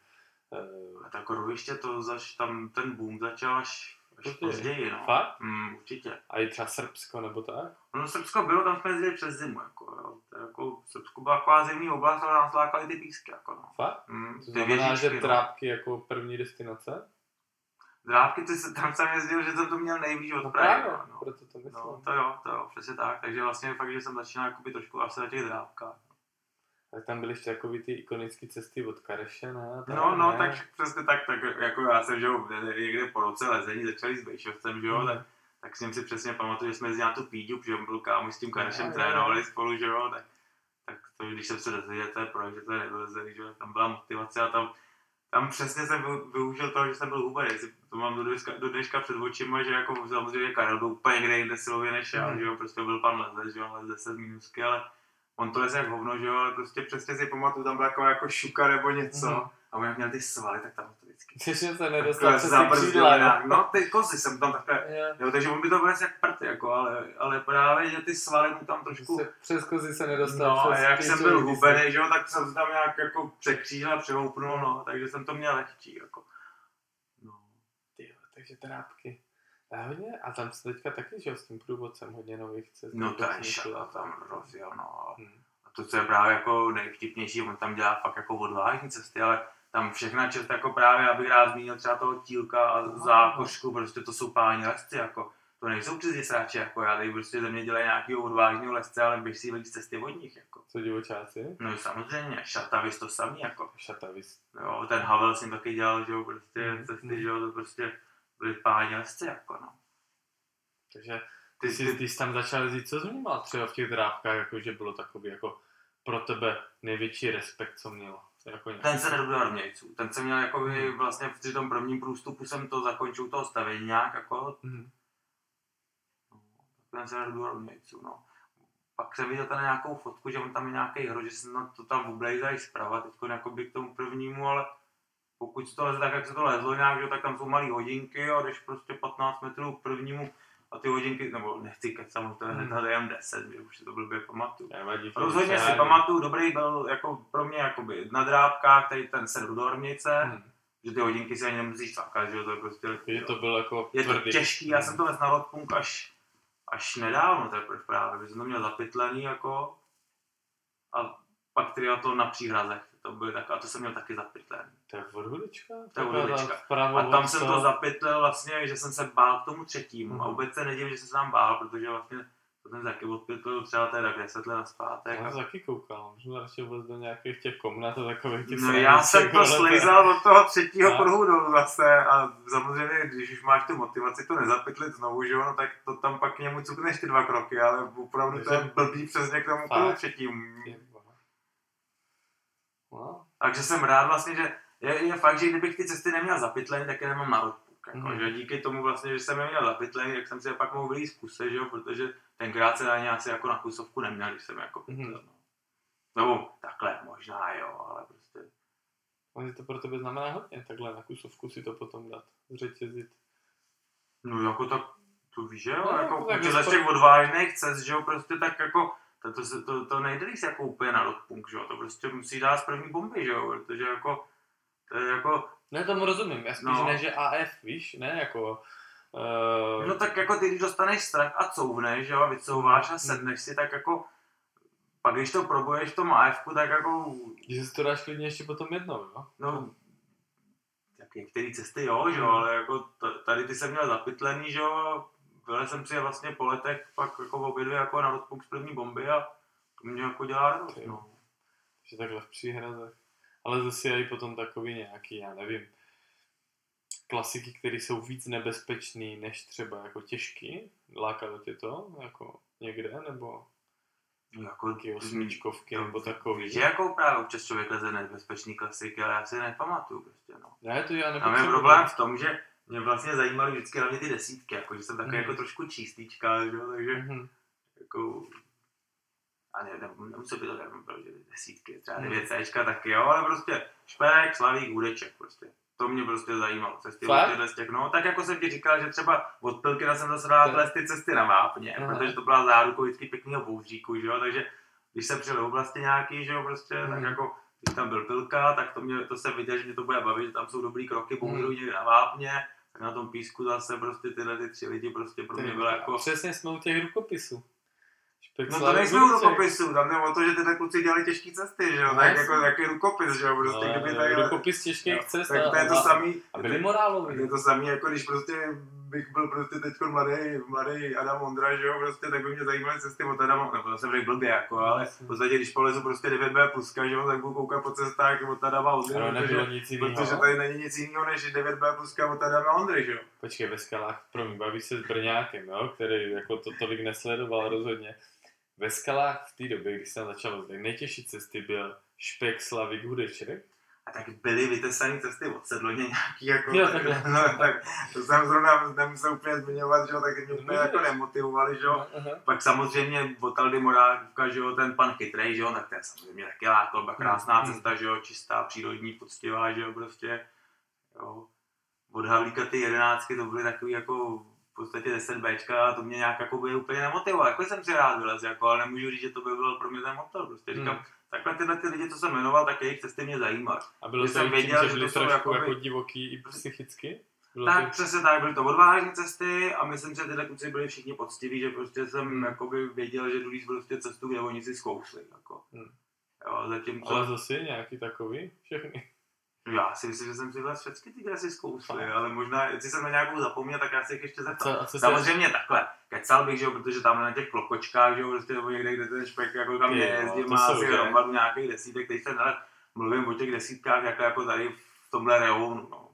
eh,
A tak roviště to zač, tam ten boom začal až, až
Později.
později, no.
Fakt?
Mm, určitě.
A i třeba Srbsko nebo tak?
No Srbsko bylo, tam jsme jezdili přes zimu, jako, jo. To jako, Srbsko byla taková zimní oblast, ale nás lákaly ty písky, jako, no.
Fakt?
Mm,
To
ty
znamená, že
věžičky, no.
trápky jako první destinace?
Drávky, ty se, tam jsem jezdil, že jsem to měl nejvíc od
No
Prahy, no, no.
proto to myslím.
No, to jo, to jo, přesně tak. Takže vlastně fakt, že jsem začínal jakoby trošku asi na těch drávkách.
Tak tam byly ještě takový ty ikonické cesty od Kareše, ne? Tak,
No, no,
ne?
tak přesně tak, tak jako já jsem, že jo, někde po roce lezení začali s Bejšovcem, že jo,
Hmm.
tak, tak s ním si přesně pamatuju, že jsme jezdili na tu píďu, že on byl kámo s tím Karešem
jo.
trénovali spolu, že jo, tak, tak to, když jsem se dozvěděl, to je projekt, že to je že jo, tam byla motivace a tam, tam přesně jsem vy- využil toho, že jsem byl hubený, si to mám do dneška, do dneška před očima, že jako samozřejmě Karel byl úplně někde jinde silově než já,
Mhm.
že jo, prostě byl pan Lezec, že jo, ale 10 minusky, ale on to leze jak hovno, že jo, ale prostě přesně si pamatuju, tam byla jako, jako šuka nebo něco.
Mhm.
A on jak měl ty svaly, tak tam to vždycky
Přesně se nedostal přes ty křídla?
No ty kozy jsem tam takhle,
Jo.
jo, takže on by to vlez jak prd, jako, ale, ale právě, že ty svaly mu tam trošku,
Se, přes kozy se nedostal
no a
přes
jak jsem byl hubený, že jo, tak jsem se tam nějak jako překřížil a přehoupnul, no, takže jsem to měl lehčí, jako. No.
Ty jo, takže trápky. A hodně, a tam se teďka taky, že s tím průvodcem hodně nových cest.
No to je šala tam rozjel, no.
Hm.
A to, co je právě jako nejvtipnější, on tam dělá fakt jako odvážní cesty, ale tam všechna čest jako právě, abych rád zmínil třeba toho tílka a
No.
zákošku, prostě to jsou páni lesci, jako. To nejsou přes sráči, jako já tady prostě ze mě dělají nějakého odvážného lesce, ale běž si víc cesty od nich, jako.
Co divočáci?
No samozřejmě, šatavis to samý, jako.
Šatavis.
Jo, ten Havel ním taky dělal, že jo, prostě
Mhm.
cesty, že jo, to prostě páni lesci, jako no.
Takže
Ty,
jsi,
ty,
jsi tam začal jezdit, co vnímal třeba v těch drávkách, jako že bylo takový jako pro tebe největší respekt, co měl? Jako nějak...
Ten se nedobil rovnějců. Ten jsem měl jako by
Hmm.
vlastně při tom prvním průstupu jsem to zakončil toho stavění nějak jako,
Mhm.
ten se nedobil rovnějců, no. Pak jsem viděl tady nějakou fotku, že on tam je nějaký hro, že se na to tam oblejzají zprava, teď k tomu prvnímu, ale pokud se to leze tak, jak se to lezlo nějak, že, tak tam jsou malé hodinky a jdeš prostě 15 metrů k prvnímu a ty hodinky, nebo nechci kecat, to je
Hmm.
hned jen 10, že už si to blbě pamatuju.
Nevadí, to
Rozhodně si pamatuju, dobrý byl jako pro mě jakoby na drápkách, tady ten sedl do hornice,
Mhm.
že ty hodinky si ani nemusíš cakat, že to je prostě...
Je to byl jako
je to těžký, já jsem to vezl na Rodpunk až, až nedávno teprve právě, protože jsem to měl zapytlený jako a pak triatlon na příhrazech, to byly tak, a to jsem měl taky zapytlený.
To je vodhulička?
To je vodhulička.
Vpravo
A tam jsem to zapytlel vlastně, že jsem se bál k tomu třetímu
Mhm.
a vůbec se nedivím, že jsem se tam bál, protože vlastně to jsem taky odpytlil třeba je tak 10 let naspátek.
Já jsem taky koukal, možná radši vůbec do nějakých těch komnat a takových těch
No já jsem to slizal od toho třetího
A?
pruhu dolů zase a samozřejmě, když už máš tu motivaci to nezapytlit znovu, že jo, no tak to tam pak k němu cukneš ty dva kroky, ale opravdu to je
Takže-
blbý přesně k tomu pruhu
Fakt?
třetím.
No,
Takže jsem rád vlastně, že je, je fakt, že kdybych ty cesty neměl zapytlený, tak je nemám na roadbook. Jako, že díky tomu vlastně, že jsem je měl zapytlený, tak jsem si je pak mohl vylít z kuse, že jo, protože tenkrát se ani asi jako na kusovku neměl, když jsem jako pytlel, no. Nebo takhle, možná jo, ale prostě
ale to pro tebe znamená hodně, takhle na kusovku si to potom dát, zřetězit.
No jako tak, to víš, že jo,
No,
jako,
jako tak
protože z
aspoň-
těch odvážných cest, že jo, prostě tak jako, to, to, to, to nejde líst jako úplně na roadpunk, že jo, to prostě musí dát z první bomby, že jo, protože jako, to je jako,
Ne, tomu rozumím, já spíš
No.
ne, že AF, víš, ne, jako... Uh,
no tak jako ty, když dostaneš strach a couvneš, že jo, a vycouváš a sedneš si, tak jako, pak když to probuješ v tom AFku, tak jako,
Že si to dáš klidně ještě potom jednou, jo?
no, tak některé cesty jo, že jo,
Hmm.
ale jako t- tady ty jsem měl zapytlený, že jo, vylez jsem si je vlastně po letech, pak jako obě dvě jako na roadpunk z první bomby a to mě jako dělá radost,
Jo.
no.
že takhle v příhrazech. Ale zase i potom takový nějaký, já nevím, klasiky, které jsou víc nebezpečný než třeba jako těžký. Lákalo tě to jako někde, nebo
Jako,
taky osmičkovky, nebo takový.
Že jako právě občas člověk leze nebezpečný klasiky, ale já si je nepamatuju prostě, no.
Ne, to já
Tam je
nepotřebuji.
problém v tom, že mě vlastně zajímaly vždycky hlavně ty desítky, jako, že jsem takový
Mhm.
jako trošku čístíčka, že jo, takže
Mhm.
jako a ne, ne, nemusí být to tak, protože desítky, třeba
Mhm.
9 Cčka taky jo, ale prostě šperek, slavík, hudeček prostě. To mě prostě zajímalo, cesty z těch, no, tak jako jsem ti říkal, že třeba od Pilkina jsem zase dal tyhle ty cesty na vápně,
Aha.
protože to byla zárukou vždycky pěkného bouříku, že jo, takže když jsem přijel do oblasti nějaký, že jo, prostě, tak
Mhm.
jako když tam byl Pilka, tak to, mě, to jsem viděl, že mě to bude bavit, že tam jsou dobrý kroky,
Mhm.
bouřou někde na vápně, na tom písku zase prostě tyhle ty tři lidi prostě pro mě bylo jako...
Přesně jsme u těch rukopisů.
No to
Slavy
nejsme u
Hudeček.
rukopisu, tam jde o to, že tyhle kluci dělali těžké cesty, že jo,
No,
tak jako jaký rukopis, že jo, prostě
Ale
kdyby tady...
Rukopis těžkých cest
tak to je to samý,
a byli
to
moráloví.
je to samý, jako když prostě bych byl prostě teď mladý, mladý Adam Ondra, že jo, prostě, tak by mě zajímaly cesty od Adama, nebo to jsem řekl blbě, jako, ale v podstatě, když polezu prostě 9B pluska, že jo, tak budu koukat po cestách od Adama Ondry,
Ano, nebylo
protože,
nic jiného.
protože tady není nic jiného než 9B pluska od Adama Ondry, že jo.
Počkej, ve skalách, promiň, baví se s Brňákem, jo, který jako to tolik nesledoval rozhodně. Ve skalách v té době, když jsem začal, tak nejtěžší cesty byl Špek, Slavik, Hudeček.
A tak byly vytesané cesty od sedloně nějaký, jako,
Jo,
tak, no, tak to jsem zrovna nemusel úplně zmiňovat, že jo, tak mě úplně
No,
jako nemotivovali, že jo.
Aha.
Pak samozřejmě od Aldy Morávka, že jo, ten pan chytrej, že jo, tak to je samozřejmě taky lákal, byla krásná
Hmm.
cesta, že jo, čistá, přírodní, poctivá, že jo, prostě, jo. Od Havlíka ty jedenáctky, to byly takový jako v podstatě 10 Bčka a to mě nějak jako by úplně nemotivovalo. Jako jsem si rád vylez, jako, ale nemůžu říct, že to by byl pro mě ten motor. Prostě říkám,
Hmm.
Takhle tyhle ty lidi, co jsem jmenoval, tak jejich cesty mě zajímaly.
A bylo
Že
to
jsem
tím,
věděl,
že
že
byli
to jsou
trošku
jakoby-
jako divoký i psychicky? Bylo
Tak
to...
přesně tak, byly to odvážné cesty a myslím, že tyhle kluci byli všichni poctiví, že prostě jsem
Hmm.
jakoby věděl, že jdu líst prostě cestu, kde oni si zkousli. Jako.
Hmm.
Jo, zatímco,
Ale zase nějaký takový, všechny.
Já si myslím, že jsem si vlastně všechny ty, si
Fakt.
ale možná, jestli jsem na nějakou zapomněl, tak já si jich ještě
co, co se...
Samozřejmě takhle, kecal bych, že jo, protože tam na těch klokočkách, že jo, prostě nebo někde, kde ten špek jako tam
Ty jo,
jezdí, má asi hromadu nějakých desítek, teď se ale mluvím o těch desítkách, jako, jako tady v tomhle reónu, no.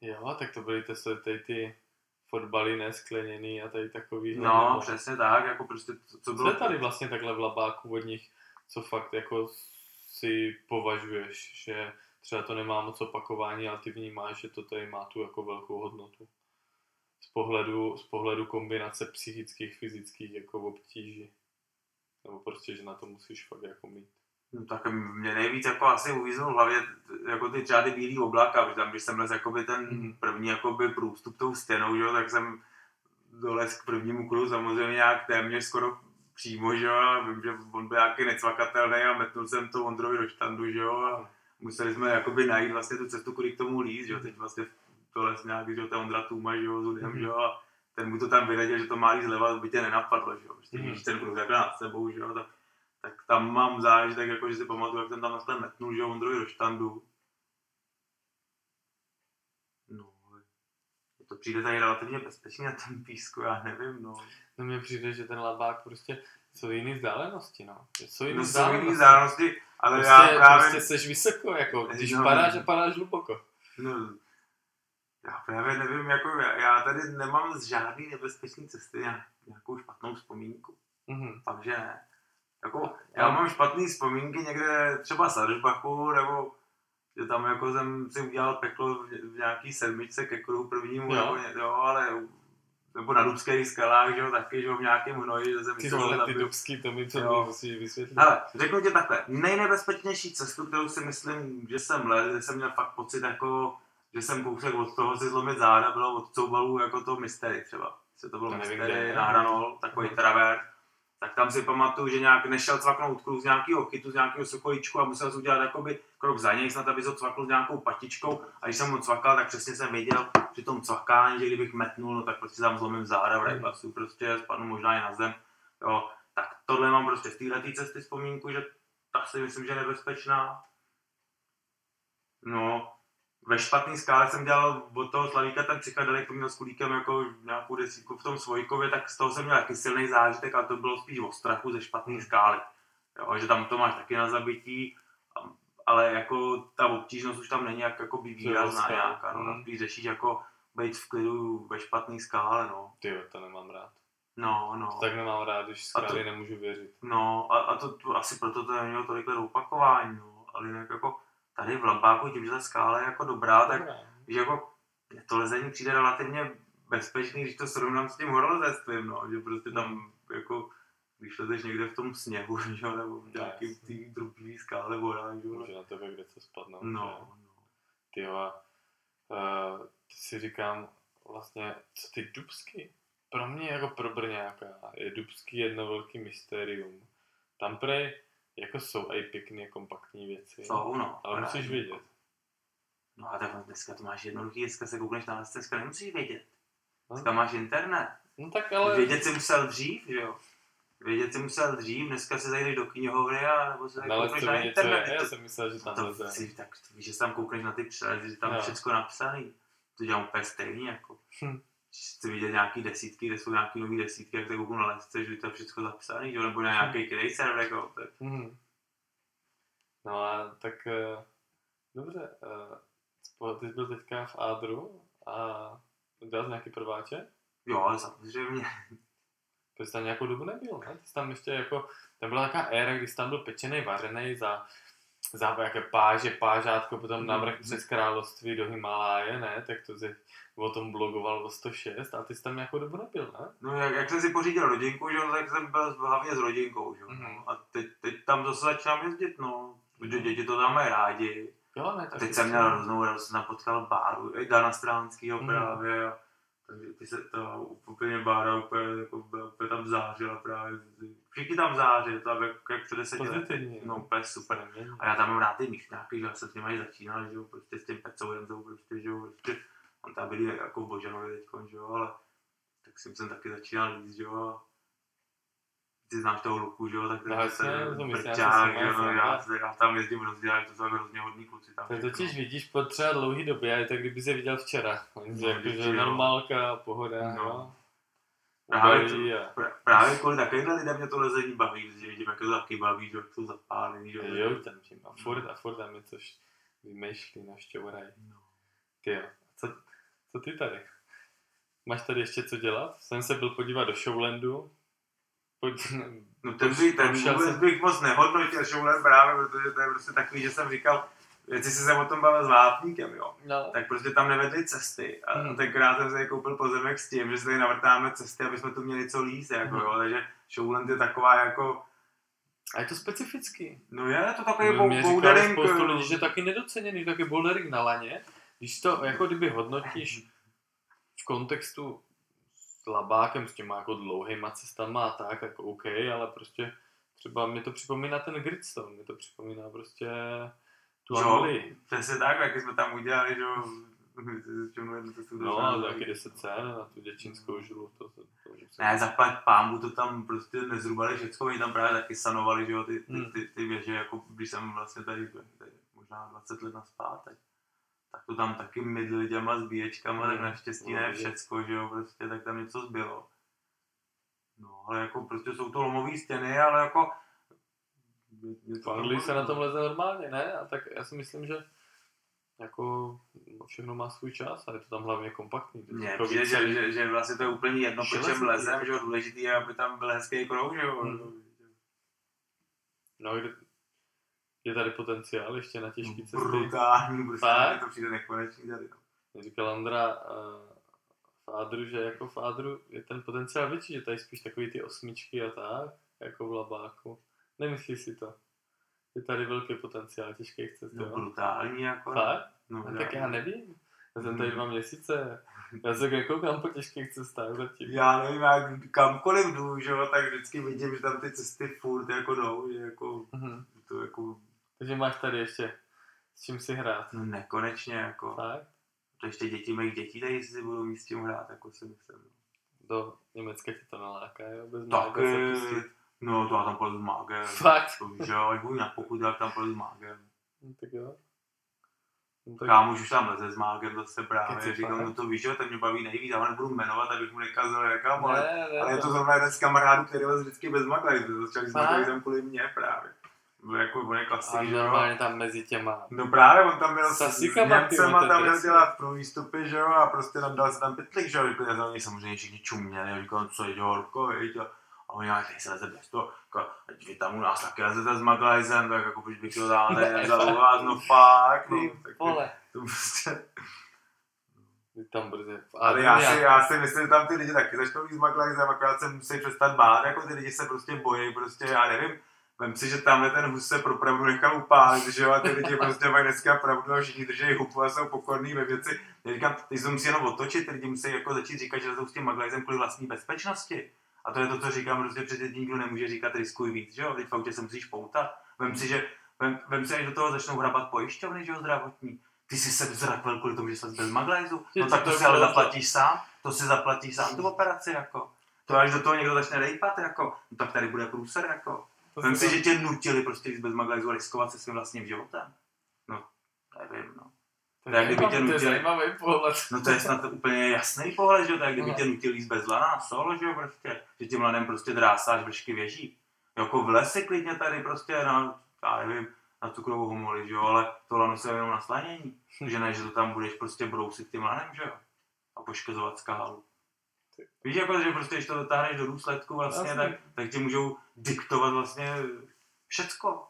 Jo, tak to byly to, jsou tady ty fotbaly neskleněný a tady takový.
No, přesně tak, jako prostě, co, co
Co
bylo
je tady vlastně takhle v labáku od nich co fakt jako si považuješ, že třeba to nemá moc opakování, ale ty vnímáš, že to tady má tu jako velkou hodnotu. Z pohledu, z pohledu kombinace psychických, fyzických jako obtíží. Nebo prostě, že na to musíš fakt jako mít.
No, tak mě nejvíc jako asi uvízl v hlavě jako ty řády bílý oblaka, že tam, když jsem les jakoby ten
Mhm.
první jakoby průstup tou stěnou, že jo, tak jsem dolez k prvnímu kruhu samozřejmě nějak téměř skoro přímo, že jo, a vím, že on byl nějaký necvakatelný a metnul jsem to Ondrovi do štandu, že jo, a museli jsme jakoby najít vlastně tu cestu, kudy k tomu líst, že jo, teď vlastně to les nějak, že ten Ondra Tuma, že jo, s Udem,
Mhm.
že jo, a ten mu to tam vyradil, že to má líst zleva, by tě nenapadlo, že jo, prostě
Mhm.
když ten kruh takhle nad sebou, že jo, tak tak tam mám zážitek, jako, že si pamatuju, jak jsem tam takhle metnul, že jo, Ondrovi do štandu. No, to přijde tady relativně bezpečně na tom písku, já nevím, no.
No mně přijde, že ten labák prostě jsou jiný vzdálenosti, no. Jsou jiný
No jsou
vzdálenosti.
vzdálenosti, ale
Prostě,
já právě,
prostě seš vysoko, jako, když
No.
padáš a padáš hluboko.
no, já právě nevím, jako já, já tady nemám z žádný nebezpečný cesty nějak- nějakou špatnou vzpomínku.
Mhm.
Takže ne. Jako, já mám špatné vzpomínky někde třeba z Aržbachu, nebo že tam jako jsem si udělal peklo v, v nějaký sedmičce ke kruhu prvnímu,
Jo.
nebo ně, jo, ale nebo na Dubských skalách, že jo, taky, že jo, v nějakém hnoji, že jsem
Ty vole, ty dubský, to mi mi musíš vysvětlit.
Ale řeknu ti takhle, nejnebezpečnější cestu, kterou si myslím, že jsem les, že jsem měl fakt pocit jako, že jsem kousek od toho si zlomit záda, bylo od Coubalů jako to Mystery třeba. Se to bylo
To nevím,
Mystery,
kde.
na Hranol, takový travert. Tak tam si pamatuju, že nějak nešel cvaknout kruh z nějakého chytu, z nějakého sokolíčku a musel jsem udělat jakoby krok za něj, snad aby to cvakl s nějakou patičkou. A když jsem ho cvakal, tak přesně jsem věděl při tom cvakání, že kdybych metnul, no, tak prostě tam zlomím záda v rajbasu, prostě spadnu možná i na zem. Jo, tak tohle mám prostě z této cesty vzpomínku, že ta si myslím, že je nebezpečná. No, ve špatný skále jsem dělal od toho Slavíka ten psychedelik, to měl s kulíkem jako nějakou desítku v tom Svojkově, tak z toho jsem měl taky silný zážitek, ale to bylo spíš o strachu ze špatný skály. Jo, že tam to máš taky na zabití, ale jako ta obtížnost už tam není jak jako by výrazná
skály.
nějaká, no,
Mhm.
spíš řešíš jako být v klidu ve špatný skále, no.
Ty jo, to nemám rád.
No, no.
To tak nemám rád, když zkrátka nemůžu věřit.
No a, a to, to, asi proto to nemělo tolik opakování, no. ale jinak jako tady v Lampáku tím, že ta skála je jako dobrá, tak
Dobrá.
že jako to lezení přijde relativně bezpečný, když to srovnám s tím horolezectvím, no, že prostě tam jako když lezeš někde v tom sněhu, že jo, nebo v nějaký tý drublý skále jo.
Může na tebe kde co spadnout. že?
No, no.
Ty uh, si říkám vlastně, co ty dubsky? Pro mě jako pro Brňáka je dubský jedno velký mysterium. Tam prej jako jsou i pěkné kompaktní věci.
Jsou, no.
Ale musíš vědět.
No a tak dneska to máš jednoduchý, dneska se koukneš na les, dneska nemusíš vědět.
No.
Dneska máš internet.
No tak ale...
Vědět si musel dřív, že jo? Vědět si musel dřív, dneska se zajdeš do knihovny a nebo se
No,
koukneš
to
na internet.
je, já
to-
jsem myslel, že tam
to,
leze.
si, tak víš, že tam koukneš na ty přelezy, že tam je
Jo.
všechno napsaný. To dělám úplně stejný, jako.
Hm.
Chci vidět nějaký desítky, kde jsou nějaký nový desítky, jak se kouknu na lesce, že to je všechno jo? nebo na nějaký který server, jako. Tak.
Mhm. No a tak eh, dobře, spo- ty jsi byl teďka v Ádru a dělal jsi nějaký prváče?
Jo, ale samozřejmě.
To jsi tam nějakou dobu nebyl, ne? Ty jsi tam ještě jako, tam byla taková éra, kdy jsi tam byl pečený, vařený za, jaké páže, pážátko, potom navrch přes království do Himaláje, ne? Tak to jsi o tom blogoval o 106 a ty jsi tam nějakou dobu nebyl, ne?
No jak, jak jsem si pořídil rodinku, že tak jsem byl hlavně s rodinkou, že jo.
Mhm.
No. A teď, teď tam zase začínám jezdit, no. Protože děti to tam mají rádi.
Jo, ne?
A
Tak
teď jsem měl hroznou radost, jsem potkal Báru, i Dana Stránskýho
Mhm.
právě. A, takže ty se to úplně Bára úplně, jako, úplně tam zářila právě. Všichni tam zářili, to jak, jak před deseti lety.
Pozitivně.
No úplně super.
Nemění.
A já tam mám rád ty místňáky, že já jsem s nimi začínal, že jo, prostě s tím Pecoujem, prostě, že jo, prostě, on tam byli jako v Božanovi teďko, že jo, ale tak jsem, jsem taky začínal líst, že jo, a ty znáš toho Luku, že jo, tak
No
ten
jasně,
ten
to myslím,
brťák,
že
jo,
jsem
já, já, tam jezdím hrozně, ale to jsou hrozně hodní kluci tam.
To totiž vidíš po třeba dlouhý době, ale tak kdyby se viděl včera.
No,
jako, že
jo.
normálka, pohoda,
No.
no.
Právě
a...
Pra- Právě kvůli takovýmhle lidem mě to lezení baví, že vidím, jak to taky baví, že jsou zapálený, že
Jo, tam tím a furt a furt tam je coś vymýšlí, našťouraj.
No.
Ty jo, co, co ty tady? Máš tady ještě co dělat? Jsem se byl podívat do Showlandu. Pojď,
No ten, by, ten vůbec
jsem-
bych moc nehodnotil Showland právě, protože to je prostě takový, že jsem říkal, jsi se o tom bavil s Vápníkem, jo,
no,
tak prostě tam nevedly cesty a
Hmm.
tenkrát jsem si koupil pozemek s tím, že si tady navrtáme cesty, aby jsme tu měli co líst, jako
Hmm.
jo, takže Showland je taková jako,
a je to specifický.
no je to takový
říkali
bouldering,
spoustu lidí, že taky nedoceněný, taky bouldering na laně. Když to jako kdyby hodnotíš v kontextu labákem, s těma jako dlouhýma cestama a tak, jako OK, ale prostě třeba mi to připomíná ten Gridstone, mi to připomíná prostě tu
Jo.
Anglii.
Přesně tak, jak jsme tam udělali, že
No, a taky 10 cen na tu děčínskou žilu. To, to, to, to,
Ne, zaplať pámbu, to tam prostě nezrubali všecko, oni tam právě taky sanovali, že jo, ty, ty,
Hmm.
ty, ty věže, jako když jsem vlastně tady, tady možná 20 let naspátek, tak to tam taky mydlili těma zbíječkama, tak
Hmm.
naštěstí
No,
ne všecko, že jo, prostě, tak tam něco zbylo. No, ale jako prostě jsou to lomové stěny, ale jako...
Anglii se na
no.
tom leze normálně, ne? A tak já si myslím, že jako všechno má svůj čas a je to tam hlavně kompaktní.
Mně přijde,
víc-
že, že, že, vlastně to je úplně jedno, po čem lezem, že jo, důležitý je, aby tam byl hezký krouh, že jo.
Hmm. No, je tady potenciál ještě na těžké cesty.
Brutální, prostě
Fakt?
mně to přijde nekonečný tady. No.
Říkal Andra uh, Fádru, že jako Fádru je ten potenciál větší, že tady spíš takový ty osmičky a tak, jako v labáku. Nemyslíš si to? Je tady velký potenciál těžkých cest,
No,
jo?
brutální jako.
Fakt?
No,
tak já nevím. Já jsem tady dva měsíce. Já se nekoukám po těžkých cestách zatím.
Já nevím, já kamkoliv jdu, že jo, tak vždycky vidím, že tam ty cesty furt jako jdou, že jako
Mhm.
to jako
Takže máš tady ještě s čím si hrát.
no, nekonečně jako.
Tak?
To ještě děti mých dětí tady si budou mít s tím hrát, jako si myslím.
Do Německa ti to naláká, jo? Bez
Tak,
se
eh,
pustit.
no to já tam pojedu s mágem.
Fakt?
To víš, jo, až budu na pokud, tak tam pojedu s mágem.
No, tak jo. No, tak
Kámoš už tam leze s mágem zase
Keci,
právě, říkám,
fakt?
no to víš, že ten mě baví nejvíc, ho nebudu jmenovat, abych mu nekazil reklam, ale
ne, ne,
Ale je to zrovna jeden z kamarádů, který lez vždycky bez maglajzu. Začal s maglajzem kvůli mě právě. Jako on je klasik,
A
že jo.
normálně tam mezi těma.
No právě, on tam byl s,
S
Němcema, tam měl dělat pro výstupy, že jo, a prostě tam dal se tam pytlik, že jo, vypadá za něj samozřejmě všichni čuměli, a říkal, co je horko, viď, a, a oni, ale tady se leze bez toho, jako, ať vy tam u nás taky lezete s maglajzem, tak jako proč bych to dál
Ne,
nevzal u vás, no fakt, no,
Ty
tak
vole.
to prostě,
tam brzy.
ale já si, já si myslím, že tam ty lidi taky začnou jít s maglajzem, akorát se musí přestat bát, jako ty lidi se prostě bojí, prostě, já nevím, Vem si, že tamhle ten hus se pro pravdu nechal upálit, že jo, a ty lidi prostě mají dneska pravdu a všichni drží hupu a jsou pokorní ve věci. Já říkám, ty se musí jenom otočit, lidi musí jako začít říkat, že jsou s tím maglajzem kvůli vlastní bezpečnosti. A to je to, co říkám, prostě přece nikdo nemůže říkat riskuj víc, že jo, teď v autě se musíš poutat. Vem si, že, vem, vem si, až do toho začnou hrabat pojišťovny, že jo, zdravotní. Ty si se zrakvel kvůli tomu, že jsi bez maglajzu.
Že
No tak to si ale zaplatíš sám, to si zaplatíš sám tu operaci, jako. To až do toho někdo začne rejpat, jako, no tak tady bude průser, jako. Vem si, že tě nutili prostě jít bez a riskovat se svým vlastním životem. No, nevím, no.
to
tak kdyby tě
to je
nutili-
zajímavý pohled.
No to je snad úplně jasný pohled, že tak kdyby
No.
tě nutili jít bez lana na solo, že jo, prostě. Že tím lanem prostě drásáš vršky věží. Jako v lese klidně tady prostě na, já nevím, na cukrovou homoli, že jo, ale to lano se jenom na slanění. Že ne, že to tam budeš prostě brousit tím lanem, že jo. A poškozovat skálu. Víš, jako, že prostě, když to dotáhneš do důsledku vlastně,
Jasně.
tak, tak ti můžou diktovat vlastně všecko.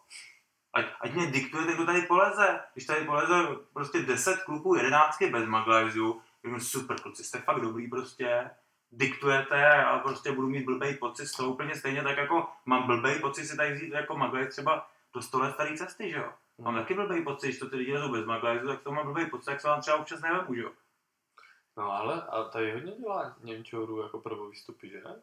Ať, ať mě diktujete, kdo tady poleze. Když tady poleze prostě 10 kluků, 11 bez maglajzu, řeknu super kluci, jste fakt dobrý prostě, diktujete a prostě budu mít blbej pocit z toho úplně stejně tak jako mám blbej pocit si tady vzít jako maglajz třeba do 100 let starý cesty, že jo. Mám taky blbej pocit, když to ty lidi lezou bez maglajzu, tak to mám blbej pocit, jak se vám třeba občas nevemu, že jo.
No ale a tady hodně dělá Němčourů jako prvou výstupy, že ne?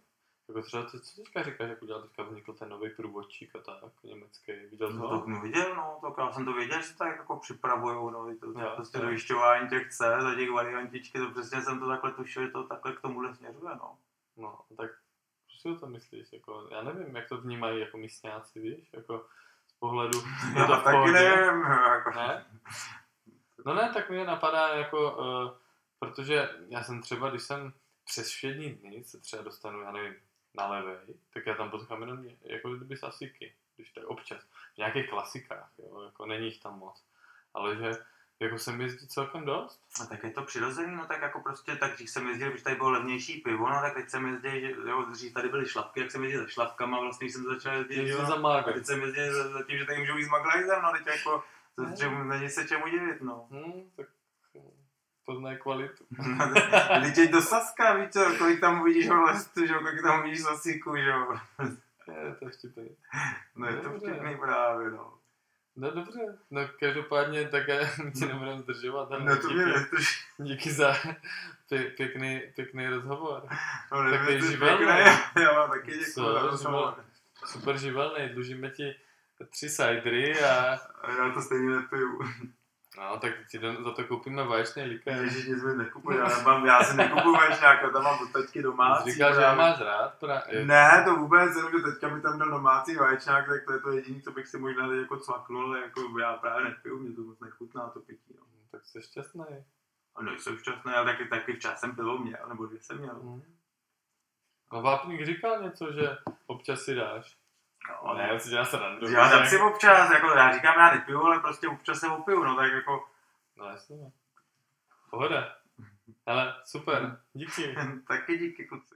Jako třeba to, co teďka říkáš, jak udělal teďka vznikl ten nový průvodčík a tak, německý, viděl
No,
ho?
to no, viděl, no, tak já jsem to věděl, že se tak jako připravujou, no, to, to
Jo,
prostě
jo.
dojišťování těch cest a těch variantičky, to přesně jsem to takhle tušil, že to takhle k tomuhle směřuje, no.
No, tak co si o tom myslíš? Jako, já nevím, jak to vnímají jako místňáci, víš? Jako z pohledu,
Já
to
taky nevím, jako.
Ne? No ne, tak mě napadá jako, uh, protože já jsem třeba, když jsem přes všední dny se třeba dostanu, já nevím, na levej, tak já tam potkám jenom ně- jako kdyby z Asiky, když tak občas, v nějakých klasikách, jo, jako není jich tam moc, ale že Jako jsem jezdí celkem dost.
No tak je to přirozený, no tak jako prostě, tak když jsem jezdil, když tady bylo levnější pivo, no tak teď jsem jezdil, že jo, dřív tady byly šlapky, jak jsem jezdil se šlapkama, vlastně jsem začal jezdit,
Jezdil
jo,
za
a
Mágr.
teď jsem jezdil za, za tím, že tady můžu jít s maglajzem, no teď jako, to čemu, není se čemu divit, no.
Hm, tak poznají kvalitu.
Teď jeď do Saska, víš co, kolik tam uvidíš holestu, že jo, kolik tam uvidíš sasíku, že jo.
Je to vtipný.
No je to vtipný právě, no.
No dobře, no každopádně tak my ti nebudeme zdržovat, ale
No to mě
díky,
nestrší.
díky za pě- pěkný, pěkný rozhovor.
No,
Tak to je
nevím,
živelné.
pěkné, Já vám taky děkuji za rozhovor.
Super živelný, dlužíme ti tři cidery a
A já to stejně nepiju.
No, tak ti za to koupíme vaječný likér.
Ježiš, nic mi nekupuji, já, nemám, já si nekupuji vaječňák, já tam mám od taťky domácí.
Říkal, že ho máš rád, právě.
Ne, to vůbec, jenom že teďka mi tam dal domácí vaječňák, tak to je to jediné, co bych si možná teď jako cvaknul, jako já právě nepiju, mě to moc nechutná to pití. No.
Tak jsi šťastný.
A nejsem šťastný, ale taky, taky včas jsem pivo měl, nebo dvě jsem měl.
Hm. No Vápník říkal něco, že občas si dáš.
No,
Ne, já si dělám srandu.
já dám si občas, jako já říkám, já nepiju, ale prostě občas se opiju, no tak jako
No jasně. Pohoda. Ale super, díky.
taky díky kluci.